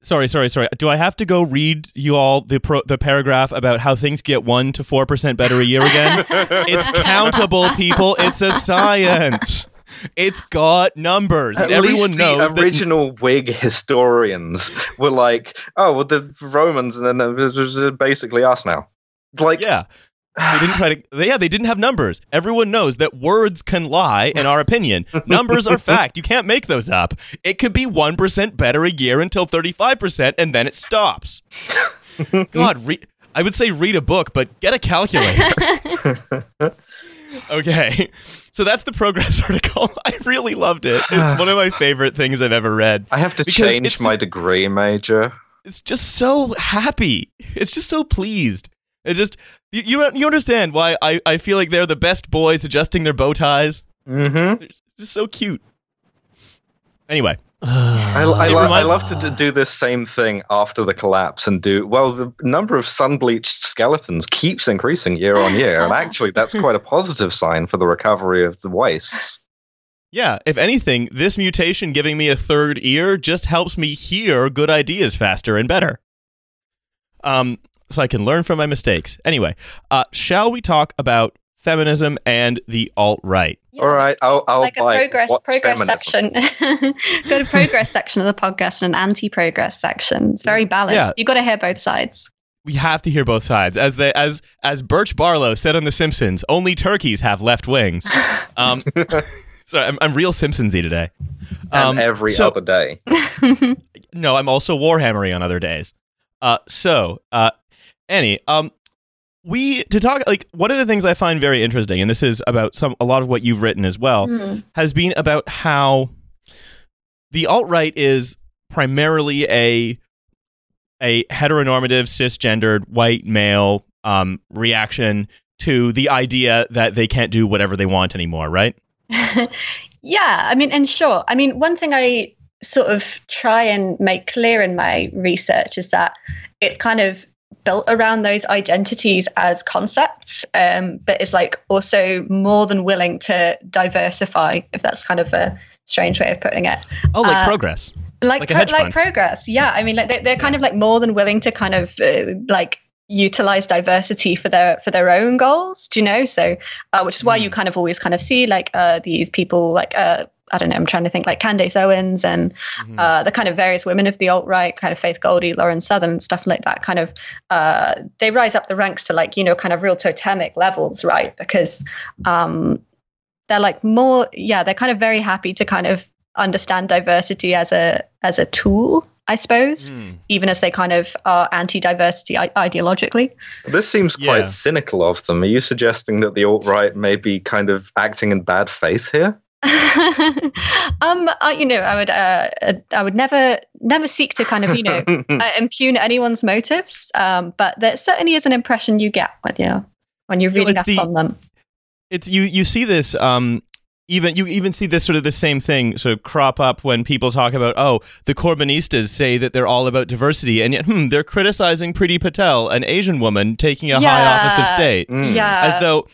Sorry, sorry, sorry. Do I have to go read you all the pro- the paragraph about how things get one to four percent better a year again? it's countable, people. It's a science. It's got numbers. At everyone least knows the that original Whig historians were like, "Oh, well, the Romans, and then it was- it was basically us now." Like, Yeah. They didn't try to. They, yeah, they didn't have numbers. Everyone knows that words can lie. In our opinion, numbers are fact. You can't make those up. It could be one percent better a year until thirty-five percent, and then it stops. God, re- I would say read a book, but get a calculator. okay, so that's the progress article. I really loved it. It's one of my favorite things I've ever read. I have to change my just- degree major. It's just so happy. It's just so pleased. It just you you, you understand why I, I feel like they're the best boys adjusting their bow ties. Mm-hmm. It's just so cute. Anyway, I, I, It lo- I love to do this same thing after the collapse and do well. The number of sun bleached skeletons keeps increasing year on year, and actually, that's quite a positive sign for the recovery of the wastes. yeah. If anything, this mutation giving me a third ear just helps me hear good ideas faster and better. Um, so I can learn from my mistakes. Anyway, uh, shall we talk about feminism and the alt right? Yeah. All right, I'll, I'll like a progress what's progress feminism? section. Go to progress section of the podcast and an anti-progress section. It's very balanced. Yeah. You've got to hear both sides. we have to hear both sides. As they as as Birch Barlow said on The Simpsons, only turkeys have left wings. Um, sorry, I'm, I'm real Simpsonsy today. and Um, every so- other day. No, I'm also Warhammering on other days. Uh, so, uh, Annie, um, we to talk like one of the things I find very interesting, and this is about some a lot of what you've written as well, Mm. has been about how the alt right is primarily a a heteronormative, cisgendered, white male um, reaction to the idea that they can't do whatever they want anymore, right? yeah, I mean, and sure. I mean, one thing I sort of try and make clear in my research is that it's kind of built around those identities as concepts, um, but is like also more than willing to diversify, if that's kind of a strange way of putting it. Oh, like Uh, progress. like Like pro- like progress. Yeah i mean like they, they're kind of like more than willing to kind of uh, like utilize diversity for their for their own goals do you know? So uh, which is why you kind of always kind of see like uh these people like uh I don't know. I'm trying to think like Candace Owens and Mhm. uh, the kind of various women of the alt right, kind of Faith Goldy, Lauren Southern, stuff like that. Kind of, uh, they rise up the ranks to like you know kind of real totemic levels, right? Because um, they're like more, yeah, they're kind of very happy to kind of understand diversity as a as a tool, I suppose, Hmm. even as they kind of are anti-diversity I- ideologically. This seems quite Yeah. cynical of them. Are you suggesting that the alt right may be kind of acting in bad faith here? um, I, you know, I would, uh, uh, I would never, never seek to kind of, you know, uh, impugn anyone's motives. Um, but there certainly is an impression you get when you when you're Yeah, reading it's up the- on them. it's you you see this um even you even see this sort of the same thing sort of crop up when people talk about oh the Corbynistas say that they're all about diversity and yet hmm, they're criticizing Priti Patel an Asian woman taking a high office of state Mm. yeah, as though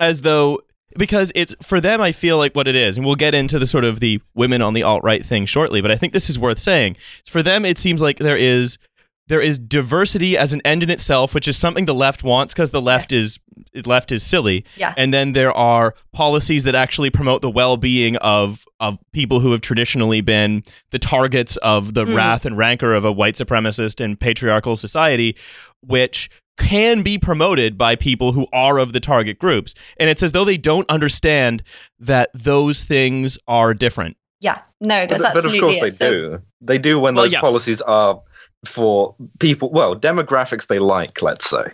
as though because it's for them I feel like what it is and we'll get into the sort of the women on the alt right thing shortly but I think this is worth saying. For them it seems like there is there is diversity as an end in itself which is something the left wants because the left is left is silly. Yeah, and then there are policies that actually promote the well-being of of people who have traditionally been the targets of the Mm. wrath and rancor of a white supremacist and patriarchal society which can be promoted by people who are of the target groups and it's as though they don't understand that those things are different yeah. No, But, that's but of course it. they So- do. They do when Well, those yeah. policies are for people, well, demographics they like, let's say.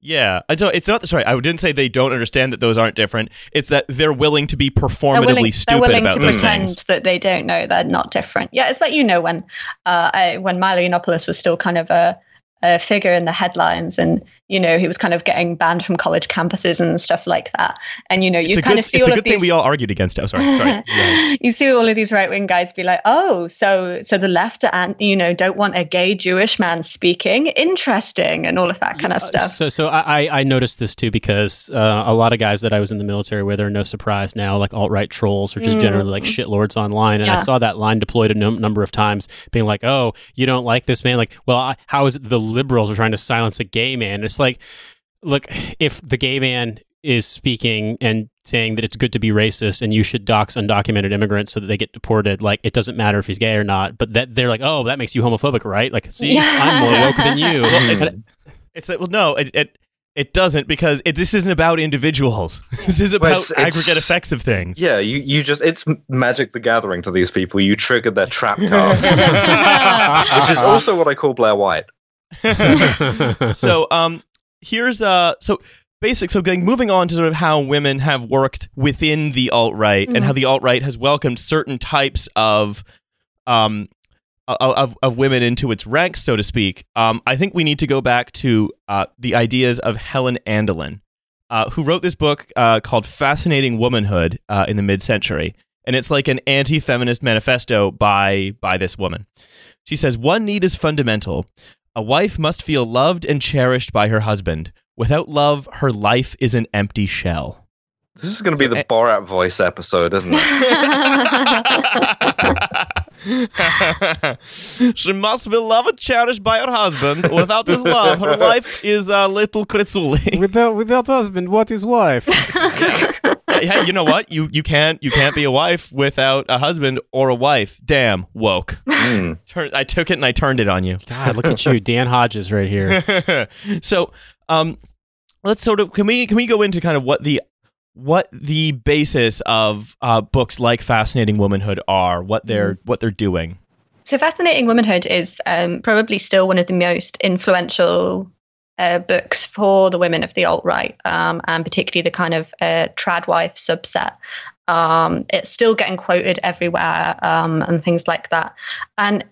yeah I don't, it's not sorry i didn't say they don't understand that those aren't different it's that they're willing to be performatively They're performatively willing, they're willing about to those pretend things that they don't know they're not different. Yeah, it's like you know when uh, I, when Milo Yiannopoulos was still kind of a, figure in the headlines and you know he was kind of getting banned from college campuses and stuff like that and you know you kind good, of see it's all a of good thing we all argued against. Oh, sorry. Sorry. Yeah. you see all of these right wing guys be like, oh, so so the left and you know don't want a gay Jewish man speaking, interesting, and all of that kind of Uh, stuff. So, so I, I- noticed this too because uh, a lot of guys that I was in the military with are no surprise now, like alt right trolls, are just Mm. generally like shitlords online. And I saw that line deployed a num- number of times, being like, "Oh, you don't like this man? Like, well, I, how is it the liberals are trying to silence a gay man?" It's like, look, if the gay man is speaking and saying that it's good to be racist and you should dox undocumented immigrants so that they get deported, like it doesn't matter if he's gay or not. But that they're like, "Oh, that makes you homophobic, right?" Like, see, I'm more woke than you. Well, it's, And- it's well, no, it it, it doesn't because it, this isn't about individuals. This is about it's- it's- aggregate effects of things. Yeah, you, you just it's Magic the Gathering to these people. You triggered their trap cards, which is also what I call Blair White. so um here's uh so basic so going moving on to sort of how women have worked within the alt right and how the alt right has welcomed certain types of um of, of women into its ranks, so to speak. Um, I think we need to go back to uh, the ideas of Helen Andelin, uh, who wrote this book uh, called "Fascinating Womanhood" uh, in the mid-century, and it's like an anti-feminist manifesto by by this woman. She says one need is fundamental: a wife must feel loved and cherished by her husband. Without love, her life is an empty shell. This is going to be the Borat voice episode, isn't it? she must be loved and cherished by her husband. Without his love, her life is a little kritzuli. without without husband, what is wife? hey, you know what? You you can't you can't be a wife without a husband or a wife. Damn, woke. Hmm. Turn, I took it and I turned it on you. God, look at you, Dan Hodges, right here. so, um, let's sort of can we can we go into kind of what the what the basis of uh, books like Fascinating Womanhood are, what they're what they're doing. So, Fascinating Womanhood is um, probably still one of the most influential uh, books for the women of the alt right, um, and particularly the kind of uh, trad wife subset. Um, it's still getting quoted everywhere um, and things like that. And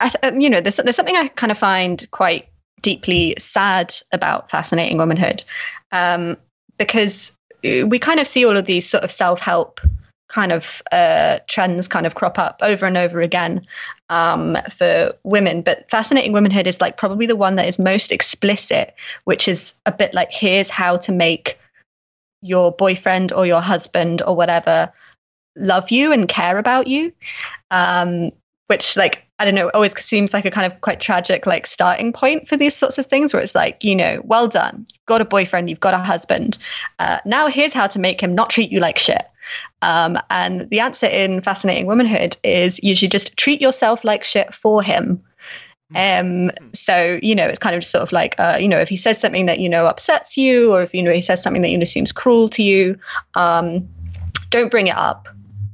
I, th- you know, there's there's something I kind of find quite deeply sad about Fascinating Womanhood, um, because we kind of see all of these sort of self help kind of uh, trends kind of crop up over and over again um, for women. But Fascinating Womanhood is like probably the one that is most explicit, which is a bit like here's how to make your boyfriend or your husband or whatever love you and care about you. Um, which like I don't know, it always seems like a kind of quite tragic like starting point for these sorts of things where it's like, you know, well done. You've got a boyfriend, you've got a husband. Uh, now here's how to make him not treat you like shit. Um, and the answer in Fascinating Womanhood is you should just treat yourself like shit for him. Um, so, you know, it's kind of sort of like, uh, you know, if he says something that, you know, upsets you, or if, you know, he says something that, you know, seems cruel to you, um, don't bring it up.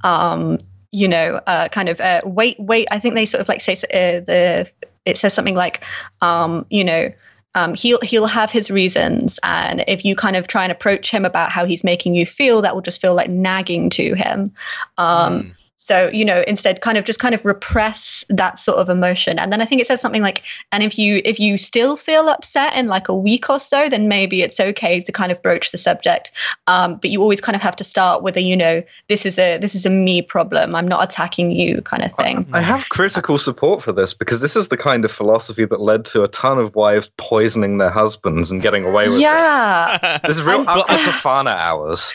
Um, you know, uh, kind of uh, wait, wait. I think they sort of like say uh, the, it says something like, um, you know, um, he'll he'll have his reasons, and if you kind of try and approach him about how he's making you feel, that will just feel like nagging to him. Um, Mm. So you know, instead, kind of just kind of repress that sort of emotion, and then I think it says something like, and if you if you still feel upset in like a week or so, then maybe it's okay to kind of broach the subject. Um, but you always kind of have to start with a you know this is a this is a me problem. I'm not attacking you kind of thing. I have critical support for this because this is the kind of philosophy that led to a ton of wives poisoning their husbands and getting away with it. Yeah. This is real Well, Aqua hours.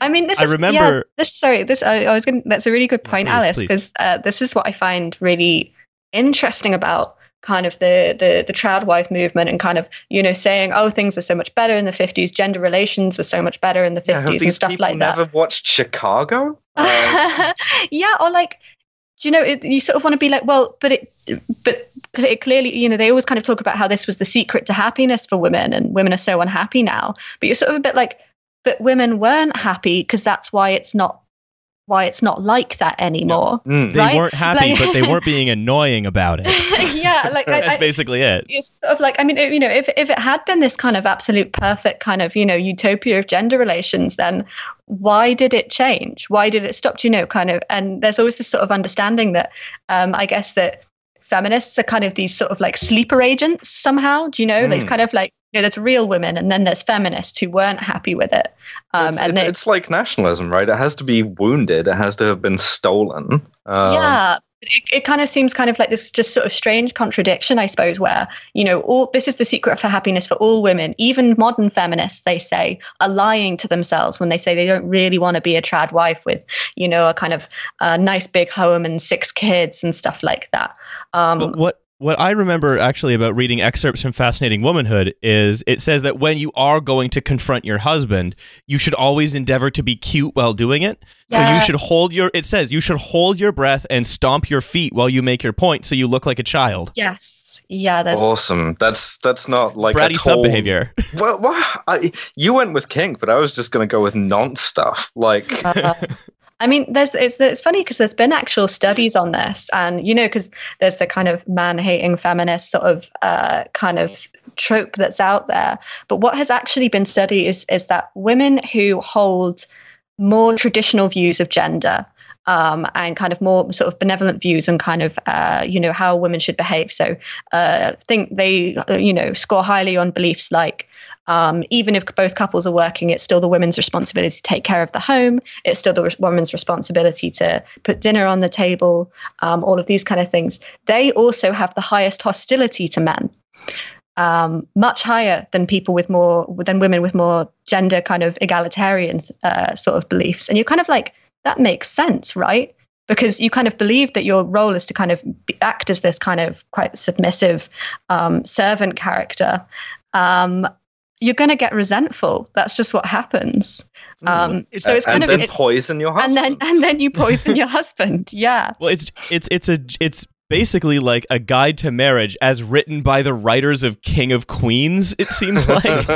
I mean, this I is, remember- Yeah, this sorry, this I, I was going. to That's a really good Yeah, point, please, Alice, because uh, this is what I find really interesting about kind of the the the trad wife movement and kind of you know saying oh things were so much better in the 50s gender relations were so much better in the 50s Yeah, and stuff people like that. never watched Chicago? Uh, yeah or like do you know it, you sort of want to be like well but it but it clearly you know they always kind of talk about how this was the secret to happiness for women and women are so unhappy now. But you're sort of a bit like but women weren't happy because that's why it's not why it's not like that anymore mm. They Right? weren't happy, Like- but they weren't being annoying about it. yeah like I, That's I, basically it. it's sort of like I mean, you know, if if it had been this kind of absolute perfect kind of you know utopia of gender relations, then why did it change? Why did it stop? Do You know, kind of, and there's always this sort of understanding that um, I guess that feminists are kind of these sort of like sleeper agents somehow. Do you know? It's Mm. kind of like you know, there's real women, and then there's feminists who weren't happy with it. Um, it's, and it's, they, it's like nationalism, right? It has to be wounded. It has to have been stolen. Um, yeah it, it kind of seems kind of like this just sort of strange contradiction i suppose where you know all this is the secret for happiness for all women even modern feminists they say are lying to themselves when they say they don't really want to be a trad wife with you know a kind of uh, nice big home and six kids and stuff like that um, But what what I remember actually about reading excerpts from Fascinating Womanhood is it says that when you are going to confront your husband, you should always endeavor to be cute while doing it. So you should hold your it says you should hold your breath and stomp your feet while you make your point so you look like a child. yes yeah there's Awesome. That's that's not like Bratty a sub behavior. Well, well I, you went with kink, but I was just going to go with non stuff. Like, Uh, I mean, there's it's it's funny because there's been actual studies on this, and you know, because there's the kind of man-hating feminist sort of uh, kind of trope that's out there. But what has actually been studied is is that women who hold more traditional views of gender. Um, and kind of more sort of benevolent views on kind of uh, you know how women should behave. So uh, think they uh, you know score highly on beliefs like um, even if both couples are working, it's still the women's responsibility to take care of the home. It's still the re- woman's responsibility to put dinner on the table, um, all of these kind of things. They also have the highest hostility to men, um, much higher than people with more, than women with more gender kind of egalitarian uh, sort of beliefs. And you're kind of like, that makes sense, right? Because you kind of believe that your role is to kind of act as this kind of quite submissive um, servant character. Um, you're going to get resentful. That's just what happens. Um, so it's and kind of then it- poison your husband, and husband. then and then you poison your husband. Yeah. Well, it's it's it's a it's basically like a guide to marriage as written by the writers of King of Queens. It seems like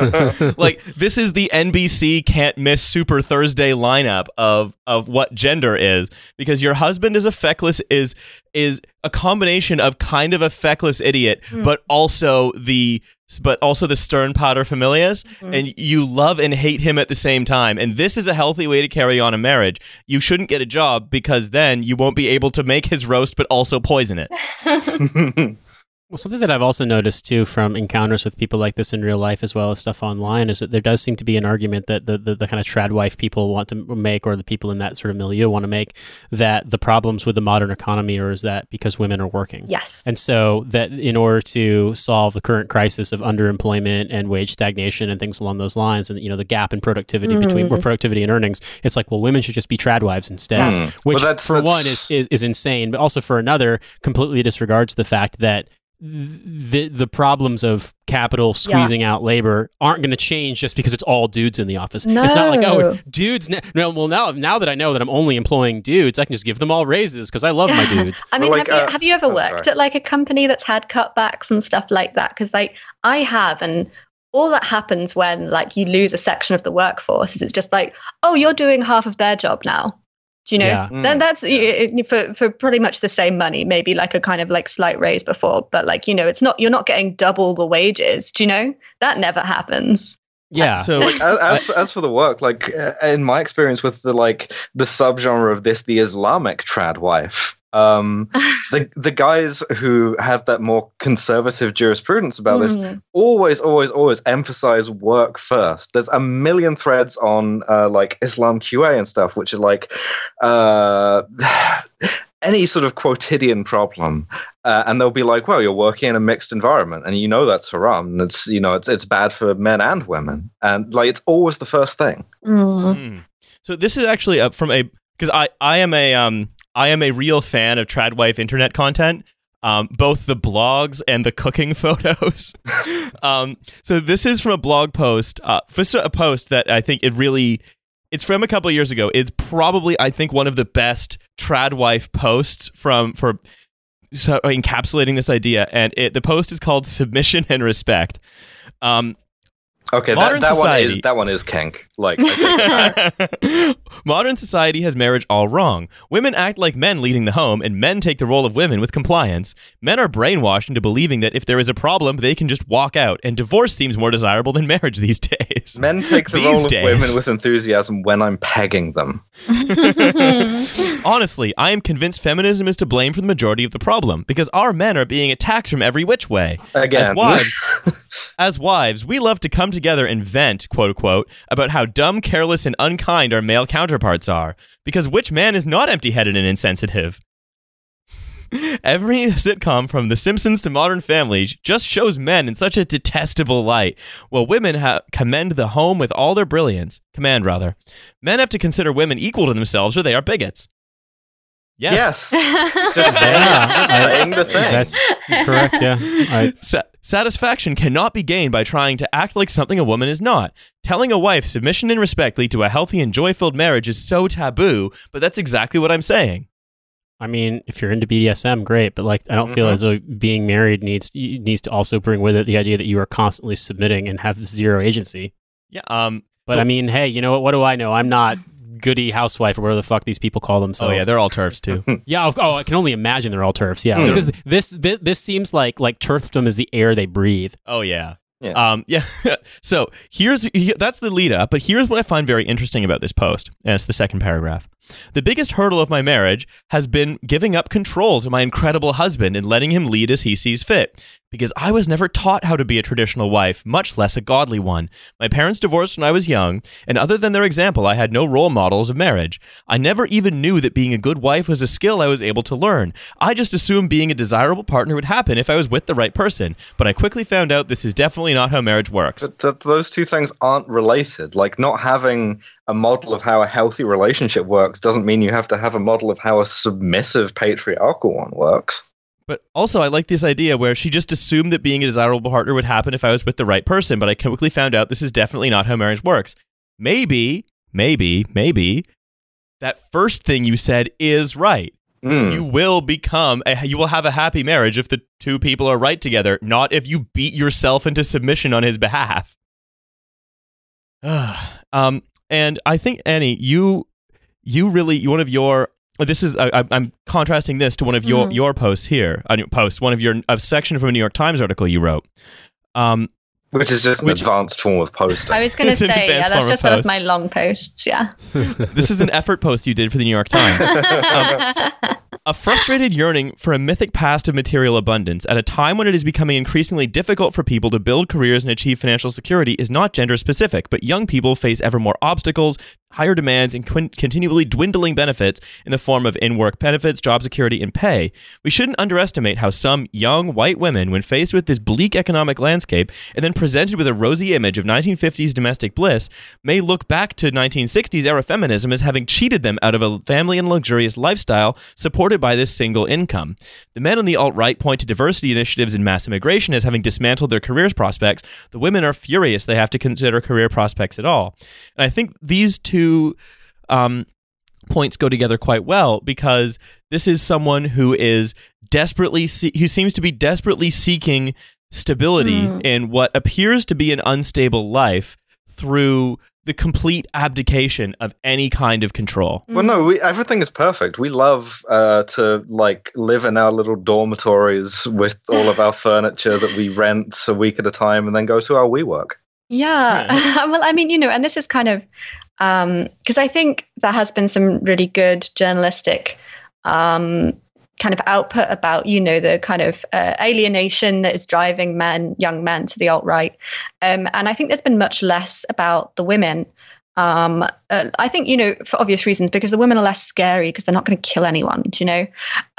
like this is the NBC can't miss Super Thursday lineup of of what gender is because your husband is a feckless is is a combination of kind of a feckless idiot Mm. but also the but also the stern pater familias Mhm. and you love and hate him at the same time and this is a healthy way to carry on a marriage you shouldn't get a job because then you won't be able to make his roast but also poison it Well, something that I've also noticed too from encounters with people like this in real life as well as stuff online is that there does seem to be an argument that the, the, the kind of trad wife people want to make or the people in that sort of milieu want to make that the problems with the modern economy are is that because women are working. yes. And so that in order to solve the current crisis of underemployment and wage stagnation and things along those lines, and you know the gap in productivity between Mhm. or productivity and earnings, it's like well, women should just be trad wives instead, Hmm. which Well, that's- for one is, is is insane, but also for another completely disregards the fact that the the problems of capital squeezing out labor aren't going to change just because it's all dudes in the office. It's not like oh dudes. ne- No, well now now that I know that I'm only employing dudes, I can just give them all raises because I love my dudes. I mean, Well, like, have, you, uh, have you ever oh, worked sorry. at like a company that's had cutbacks and stuff like that? Because like I have, and all that happens when like you lose a section of the workforce is it's just like, oh, you're doing half of their job now. Do you know? Yeah. Then Mm. that's y- y- for for pretty much the same money, maybe like a kind of like slight raise before, but like you know, it's not you're not getting double the wages. Do you know that never happens? Yeah. so like as, as, for, as for the work like uh, in my experience with the like the subgenre of this the islamic trad wife um the the guys who have that more conservative jurisprudence about this Mm. always always always emphasize work first there's a million threads on uh, like islam qa and stuff which are like uh any sort of quotidian problem uh, and they'll be like well you're working in a mixed environment and you know that's haram and it's you know it's it's bad for men and women and like it's always the first thing Mm. Mm. So this is actually up from a because I I am a um I am a real fan of Tradwife internet content. Um, both the blogs and the cooking photos. um, so this is from a blog post. Uh, a post that I think it really. It's from a couple years ago. It's probably I think one of the best Tradwife posts from for so encapsulating this idea. And it the post is called submission and respect. Um, Okay, that, Modern that one is that one is kink. Like, I take it back. Modern society has marriage all wrong. Women act like men leading the home, and men take the role of women with compliance. Men are brainwashed into believing that if there is a problem, they can just walk out, and divorce seems more desirable than marriage these days. men take the These role days. of women with enthusiasm when I'm pegging them. Honestly, I am convinced feminism is to blame for the majority of the problem because our men are being attacked from every which way. Again, As wives, as wives, we love to come together and vent, quote unquote, about how dumb, careless, and unkind our male counterparts are. Because which man is not empty headed and insensitive? Every sitcom from The Simpsons to Modern Family just shows men in such a detestable light, while women ha- commend the home with all their brilliance. Command, rather. Men have to consider women equal to themselves or they are bigots. Yes. yes, just saying, Yeah, just saying the thing. That's correct. Yeah. I, Sa- satisfaction cannot be gained by trying to act like something a woman is not. Telling a wife submission and respect lead to a healthy and joy filled marriage is so taboo, but that's exactly what I'm saying. I mean, if you're into BDSM, great, but like, I don't feel Mhm. as though being married needs needs to also bring with it the idea that you are constantly submitting and have zero agency. Yeah. Um. But But- I mean, hey, you know what? What do I know? I'm not goody housewife or whatever the fuck these people call Oh themselves. yeah, they're all turfs too. yeah. of- Oh, I can only imagine they're all turfs. Yeah, Hmm. because this, this this seems like like turfdom is the air they breathe. oh yeah. Yeah. Um. Yeah. so here's that's the lead up, but here's what I find very interesting about this post, and it's the second paragraph. The biggest hurdle of my marriage has been giving up control to my incredible husband and letting him lead as he sees fit. Because I was never taught how to be a traditional wife, much less a godly one. My parents divorced when I was young, and other than their example, I had no role models of marriage. I never even knew that being a good wife was a skill I was able to learn. I just assumed being a desirable partner would happen if I was with the right person, but I quickly found out this is definitely not how marriage works. But th- those two things aren't related. Like not having a model of how a healthy relationship works doesn't mean you have to have a model of how a submissive patriarchal one works. But also, I like this idea where she just assumed that being a desirable partner would happen if I was with the right person, but I quickly found out this is definitely not how marriage works. Maybe, maybe, maybe that first thing you said is right. Mm. You will become, a, you will have a happy marriage if the two people are right together, not if you beat yourself into submission on his behalf. um, and I think Annie, you, you really, one of your, this is, I, I- I'm contrasting this to one of your Mhm. your posts here, on your post, one of your a section from a New York Times article you wrote. Um, Which is just an Which- advanced form of posting. I was going to say, yeah, that's form just of one of my long posts. Yeah. this is an effort post you did for the New York Times. A frustrated yearning for a mythic past of material abundance at a time when it is becoming increasingly difficult for people to build careers and achieve financial security is not gender specific, but young people face ever more obstacles, higher demands, and continually dwindling benefits in the form of in work benefits, job security, and pay. We shouldn't underestimate how some young white women, when faced with this bleak economic landscape and then presented with a rosy image of 1950s domestic bliss, may look back to 1960s era feminism as having cheated them out of a family and luxurious lifestyle supported by this single income. The men on the alt right point to diversity initiatives and mass immigration as having dismantled their careers prospects. The women are furious they have to consider career prospects at all. And I think these two um, points go together quite well because this is someone who is desperately se- who seems to be desperately seeking stability Mm. in what appears to be an unstable life through the complete abdication of any kind of control. Well, no, we, everything is perfect. We love uh, to like live in our little dormitories with all of our furniture that we rent a week at a time, and then go to our WeWork. Yeah. well, I mean, you know, and this is kind of because I think there has been some really good journalistic um, kind of output about, you know, the kind of uh, alienation that is driving men, young men, to the alt right. Um, and I think there's been much less about the women. Um, uh, I think, you know, for obvious reasons, because the women are less scary because they're not going to kill anyone, do you know?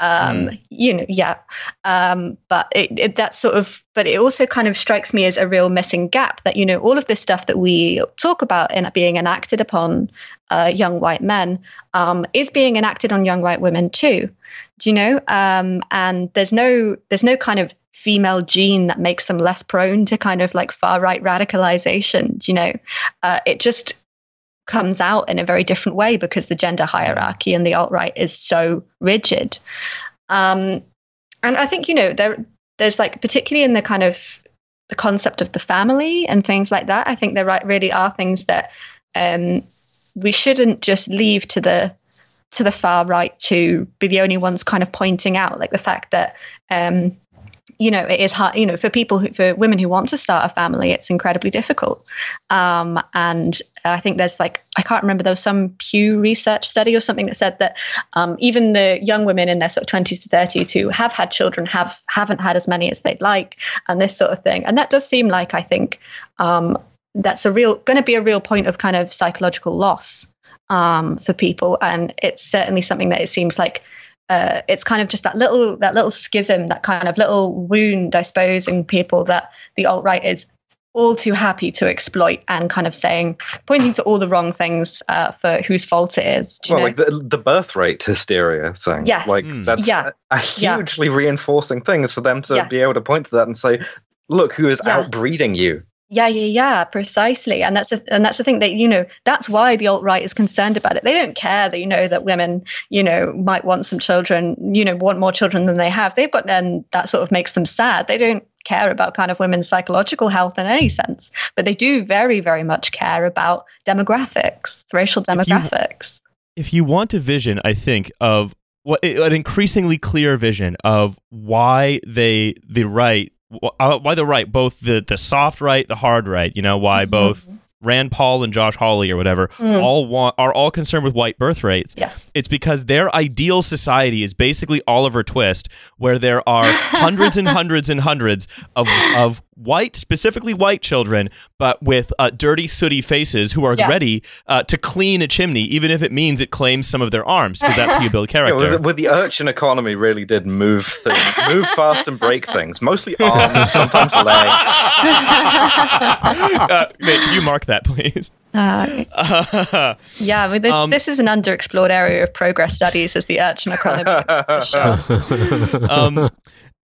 Um, You know, yeah. Um, but it, it, that sort of, but it also kind of strikes me as a real missing gap that, you know, all of this stuff that we talk about in being enacted upon uh, young white men um, is being enacted on young white women too. Do you know? Um, and there's no, there's no kind of female gene that makes them less prone to kind of like far right radicalization. Do you know? Uh, it just comes out in a very different way because the gender hierarchy and the alt right is so rigid. Um, and I think you know there there's like particularly in the kind of the concept of the family and things like that. I think there really are things that um, we shouldn't just leave to the to the far right to be the only ones kind of pointing out, like the fact that um, you know it is hard. You know, for people who, for women who want to start a family, it's incredibly difficult. Um, and I think there's like I can't remember there was some Pew Research study or something that said that um, even the young women in their sort of 20s to 30s who have had children have haven't had as many as they'd like, and this sort of thing. And that does seem like I think um, that's a real going to be a real point of kind of psychological loss um, for people, and it's certainly something that it seems like uh, it's kind of just that little that little schism, that kind of little wound, I suppose, in people that the alt right is all too happy to exploit and kind of saying, pointing to all the wrong things uh, for whose fault it is. Well, know? like the, the birth rate hysteria thing. Yes. Like Mm. that's Yeah. a, a Yeah. hugely reinforcing thing is for them to Yeah. be able to point to that and say, look who is Yeah. outbreeding you. Yeah, yeah, yeah, precisely. And that's the and that's the thing that you know that's why the alt right is concerned about it. They don't care that you know that women you know might want some children, you know, want more children than they have. They've got then that sort of makes them sad. They don't care about kind of women's psychological health in any sense, but they do very, very much care about demographics, racial If you- demographics. if you want a vision, I think of what an increasingly clear vision of why they the right why the right both the the soft right the hard right you know why both Rand Paul and Josh Hawley or whatever Mm. all want are all concerned with white birth rates. Yes. It's because their ideal society is basically Oliver Twist, where there are hundreds and hundreds and hundreds of of white, specifically white children, but with uh, dirty, sooty faces who are Yeah. ready uh, to clean a chimney, even if it means it claims some of their arms, because that's how you build Yeah, character. with, with the urchin economy really did move things, move fast and break things. Mostly arms, sometimes legs. uh, Nate, can you mark that, please? Uh, yeah, I mean, this, Um, this is an underexplored area of progress studies as the urchin economy. sure. um,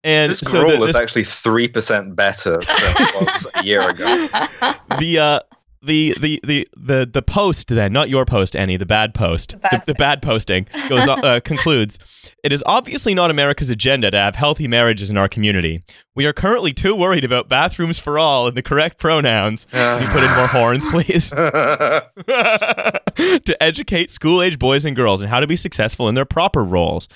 and This so gruel the, is actually three percent better than it was a year ago. the uh the the the the the post then not your post Annie the bad post the bad the, the bad posting goes uh, concludes it is obviously not America's agenda to have healthy marriages in our community we are currently too worried about bathrooms for all and the correct pronouns can you put in more horns please to educate school age boys and girls and how to be successful in their proper roles.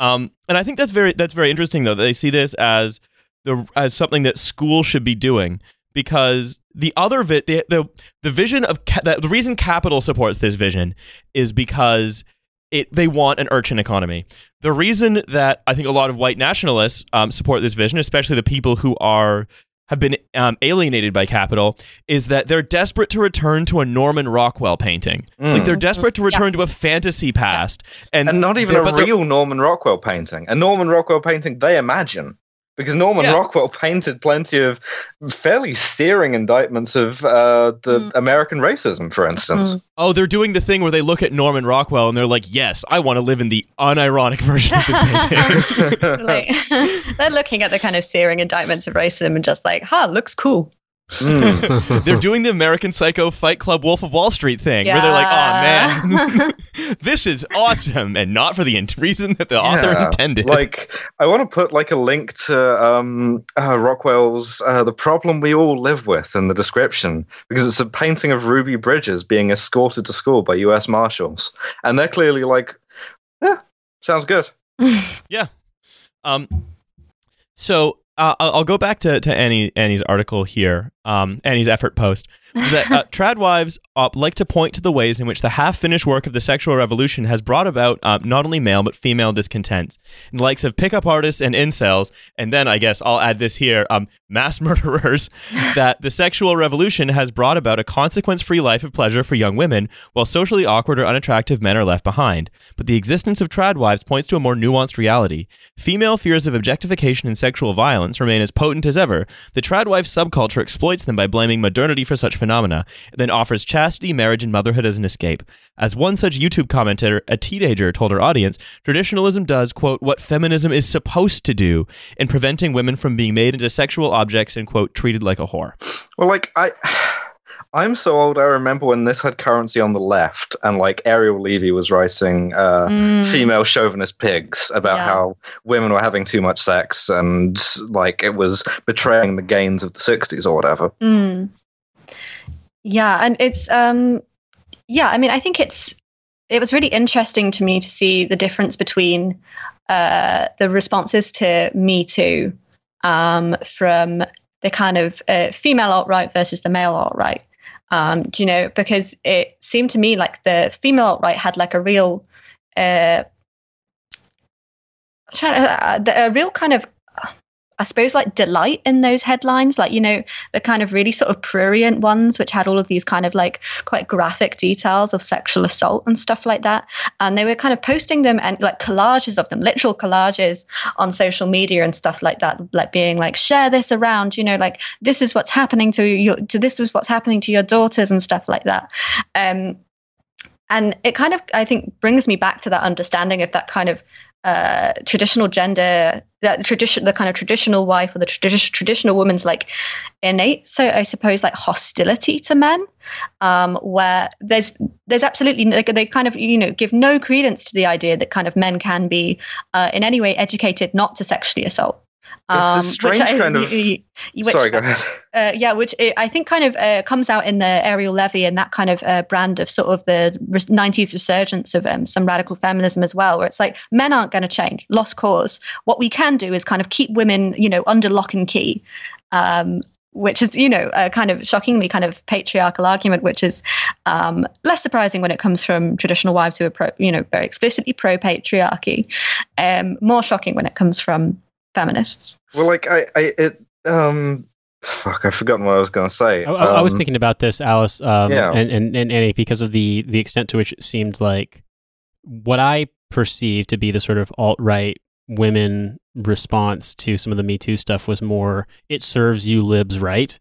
Um, and I think that's very that's very interesting though. that They see this as the as something that school should be doing because the other vi- the the, the vision of ca- the, the reason capital supports this vision is because it they want an urchin economy. The reason that I think a lot of white nationalists um, support this vision, especially the people who are have been um, alienated by capital, is that they're desperate to return to a Norman Rockwell painting. Like Mm. they're desperate to return to a fantasy past, and and not even a real Norman Rockwell painting. A Norman Rockwell painting they imagine. Because Norman Yeah. Rockwell painted plenty of fairly searing indictments of uh, the Mm. American racism, for instance. Oh, they're doing the thing where they look at Norman Rockwell and they're like, "Yes, I want to live in the unironic version of this painting." Like, they're looking at the kind of searing indictments of racism and just like, huh, looks cool. Mm. they're doing the American Psycho Fight Club Wolf of Wall Street thing, where they're like, "Oh man, this is awesome," and not for the in- reason that the author intended. Like, I want to put like a link to um, uh, Rockwell's uh, "The Problem We All Live With" in the description because it's a painting of Ruby Bridges being escorted to school by U.S. Marshals, and they're clearly like, "Yeah, sounds good." Yeah. Um, so uh, I'll, I'll go back to, to Annie Annie's article here, um, Annie's effort post. That uh, trad wives uh, like to point to the ways in which the half-finished work of the sexual revolution has brought about um, not only male but female discontents, and the likes of pickup artists and incels, and then I guess I'll add this here: um, mass murderers. that the sexual revolution has brought about a consequence-free life of pleasure for young women, while socially awkward or unattractive men are left behind. But the existence of trad wives points to a more nuanced reality. Female fears of objectification and sexual violence remain as potent as ever. The trad wife subculture exploits them by blaming modernity for such phenomena, then offers chastity, marriage, and motherhood as an escape. As one such YouTube commentator, a teenager, told her audience, traditionalism does, quote, what feminism is supposed to do in preventing women from being made into sexual objects and, quote, treated like a whore. Well, like I, I'm so old. I remember when this had currency on the left, and like Ariel Levy was writing uh, Mm. female chauvinist pigs about Yeah. how women were having too much sex and like it was betraying the gains of the 60s or whatever. Mm. Yeah, and it's um yeah, I mean I think it's it was really interesting to me to see the difference between uh the responses to Me Too um from the kind of uh, female alt-right versus the male alt-right. Um, do you know, because it seemed to me like the female alt-right had like a real uh uh, a real kind of I suppose like delight in those headlines, like you know the kind of really sort of prurient ones, which had all of these kind of like quite graphic details of sexual assault and stuff like that. And they were kind of posting them and like collages of them, literal collages on social media and stuff like that, like being like share this around, you know, like this is what's happening to your, to this is what's happening to your daughters and stuff like that. Um, and it kind of i think brings me back to that understanding of that kind of uh, traditional gender that tradition the kind of traditional wife or the tradi- traditional woman's like innate. So i suppose like hostility to men um, where there's there's absolutely like they kind of you know give no credence to the idea that kind of men can be uh, in any way educated not to sexually assault It's this which strange I- kind of- which- Sorry, go ahead. uh, yeah, which i I think kind of uh, comes out in the Ariel Levy and that kind of uh, brand of sort of the res- 90s resurgence of um, some radical feminism as well, where it's like men aren't going to change, lost cause. What we can do is kind of keep women, you know, under lock and key. Um, which is, you know, a kind of shockingly kind of patriarchal argument, which is um, less surprising when it comes from traditional wives who are, pro, you know, very explicitly pro patriarchy. Um, more shocking when it comes from feminists. Well, like I, I, it, um, fuck, I've forgotten what I was going to say. I, I- I was Um, thinking about this, Alice, um, Yeah. and, and, and Annie, because of the, the extent to which it seemed like what I perceived to be the sort of alt right women response to some of the Me Too stuff was more, it serves you libs right.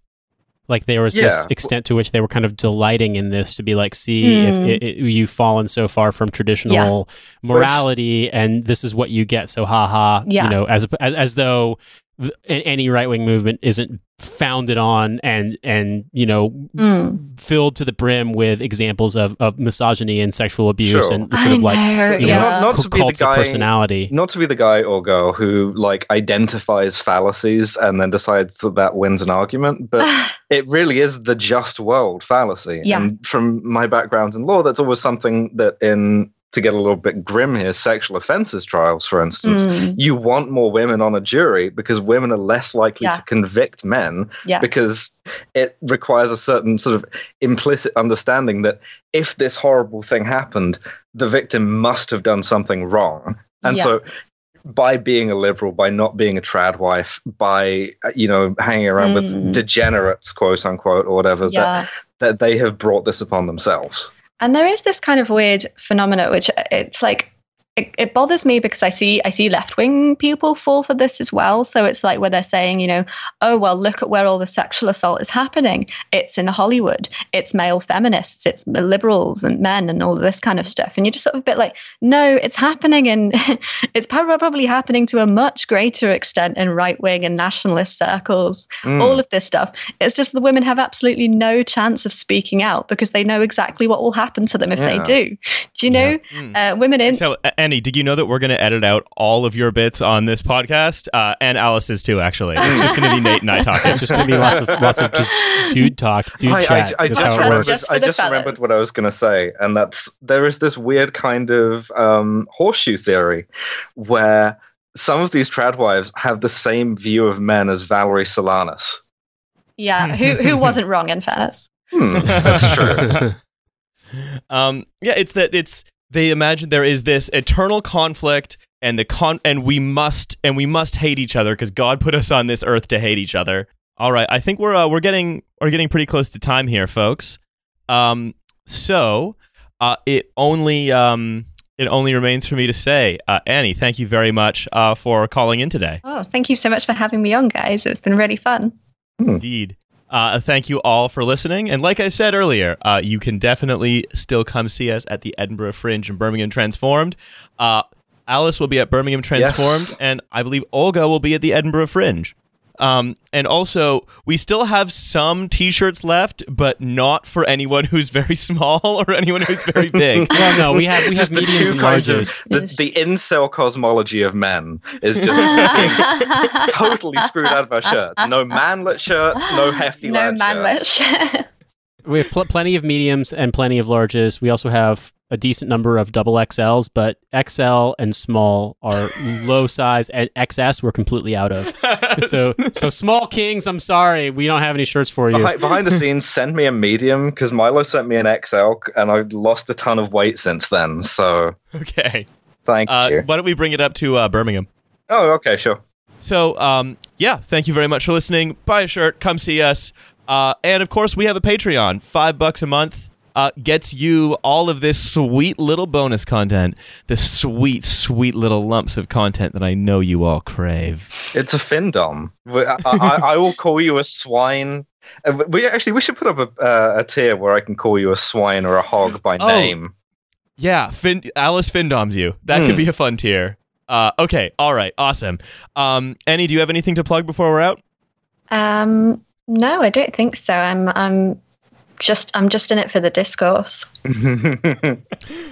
Like there was this extent to which they were kind of delighting in this to be like, see if Mm. it, it, you've fallen so far from traditional morality, and this is what you get. So, haha, Yeah. you know, as as, as though th- any right wing movement isn't founded on and and you know Mm. filled to the brim with examples of, of misogyny and sexual abuse Sure. and sort of like know, you know yeah. Not- not cul- to be the cults of guy- personality. not to be the guy or girl who like identifies fallacies and then decides that that wins an argument, but it really is the just world fallacy. Yeah. And from my background in law, that's always something that in to get a little bit grim here, sexual offences trials, for instance, Mm. you want more women on a jury because women are less likely Yeah. to convict men Yeah. because it requires a certain sort of implicit understanding that if this horrible thing happened, the victim must have done something wrong. And Yeah. so by being a liberal, by not being a trad wife, by uh, you know hanging around Mm. with degenerates, quote unquote, or whatever, that, that they have brought this upon themselves. And there is this kind of weird phenomena, which uh, it's like it, it bothers me because I see I see left wing people fall for this as well. So it's like where they're saying, you know, oh well, look at where all the sexual assault is happening. It's in Hollywood. It's male feminists. It's liberals and men and all of this kind of stuff. And you're just sort of a bit like, no, it's happening, and it's probably happening to a much greater extent in right wing and nationalist circles. Mm. All of this stuff. It's just the women have absolutely no chance of speaking out because they know exactly what will happen to them if Yeah. they do. Do you know? Mm. Uh, women in So, A- Annie, did you know that we're going to edit out all of your bits on this podcast, uh, and Alice's too? Actually, it's just going to be Nate and I talking. It's just going to be lots of lots of just dude talk, dude I, I, chat. I That's just how it remembered, works. Just I the just remembered what I was going to say, and that's there is this weird kind of um, horseshoe theory where some of these trad wives have the same view of men as Valerie Solanas. yeah, who who wasn't wrong in fairness. Hmm, that's true. um, yeah, it's that it's they imagine there is this eternal conflict, and the con and we must and we must hate each other because God put us on this earth to hate each other. All right, I think we're uh, we're getting we're getting pretty close to time here, folks. Um, so uh, it only um it only remains for me to say, uh, Annie, thank you very much uh, for calling in today. Oh, thank you so much for having me on, guys. It's been really fun. Indeed. Uh, thank you all for listening. And like I said earlier, uh, you can definitely still come see us at the Edinburgh Fringe and Birmingham Transformed. Uh, Alice will be at Birmingham Transformed, Yes. and I believe Olga will be at the Edinburgh Fringe. Um, and also, we still have some T-shirts left, but not for anyone who's very small or anyone who's very big. Well, no, we have we Just the mediums two and kinds of larges. the, Yes. the incel cosmology of men is just totally screwed out of our shirts. No manlet shirts, no hefty no lad manlet shirts. shirt. We have pl- plenty of mediums and plenty of larges. We also have a decent number of double XLs, but XL and small are low size, and XS we're completely out of. So, so small kings, I'm sorry, we don't have any shirts for you. Behind, behind the scenes, send me a medium because Milo sent me an XL and I've lost a ton of weight since then. So okay. thank Uh, you. why don't we bring it up to uh, Birmingham? Oh, okay, sure. So, um, yeah, thank you very much for listening. Buy a shirt, come see us. Uh, and of course, we have a Patreon. Five bucks a month uh, gets you all of this sweet little bonus content, this sweet, sweet little lumps of content that I know you all crave. It's a findom. We- I, I, I will call you a swine. Uh, We actually we should put up a, uh, a tier where I can call you a swine or a hog by Oh. name. Yeah, fin- Alice Findoms you. That could Hmm. be a fun tier. Uh, okay, all right, awesome. Um, Annie, do you have anything to plug before we're out? Um, no, I don't think so. I'm I'm just I'm just in it for the discourse.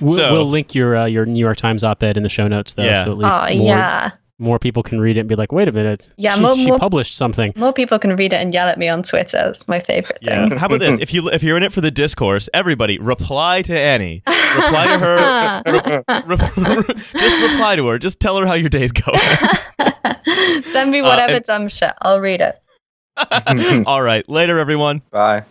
We'll, So- we'll link your uh, your New York Times op-ed in the show notes, though, Yeah. so at least Oh more, yeah, more people can read it and be like, "Wait a minute, Yeah, she, more- she more- published something." more people can read it and yell at me on Twitter. It's my favorite thing. How about this? If you if you're in it for the discourse, everybody reply to Annie. Reply to her. Re- just reply to her. Just tell her how your day's going. Send me Uh, whatever and- dumb shit. I'll read it. All right, later, everyone. Bye.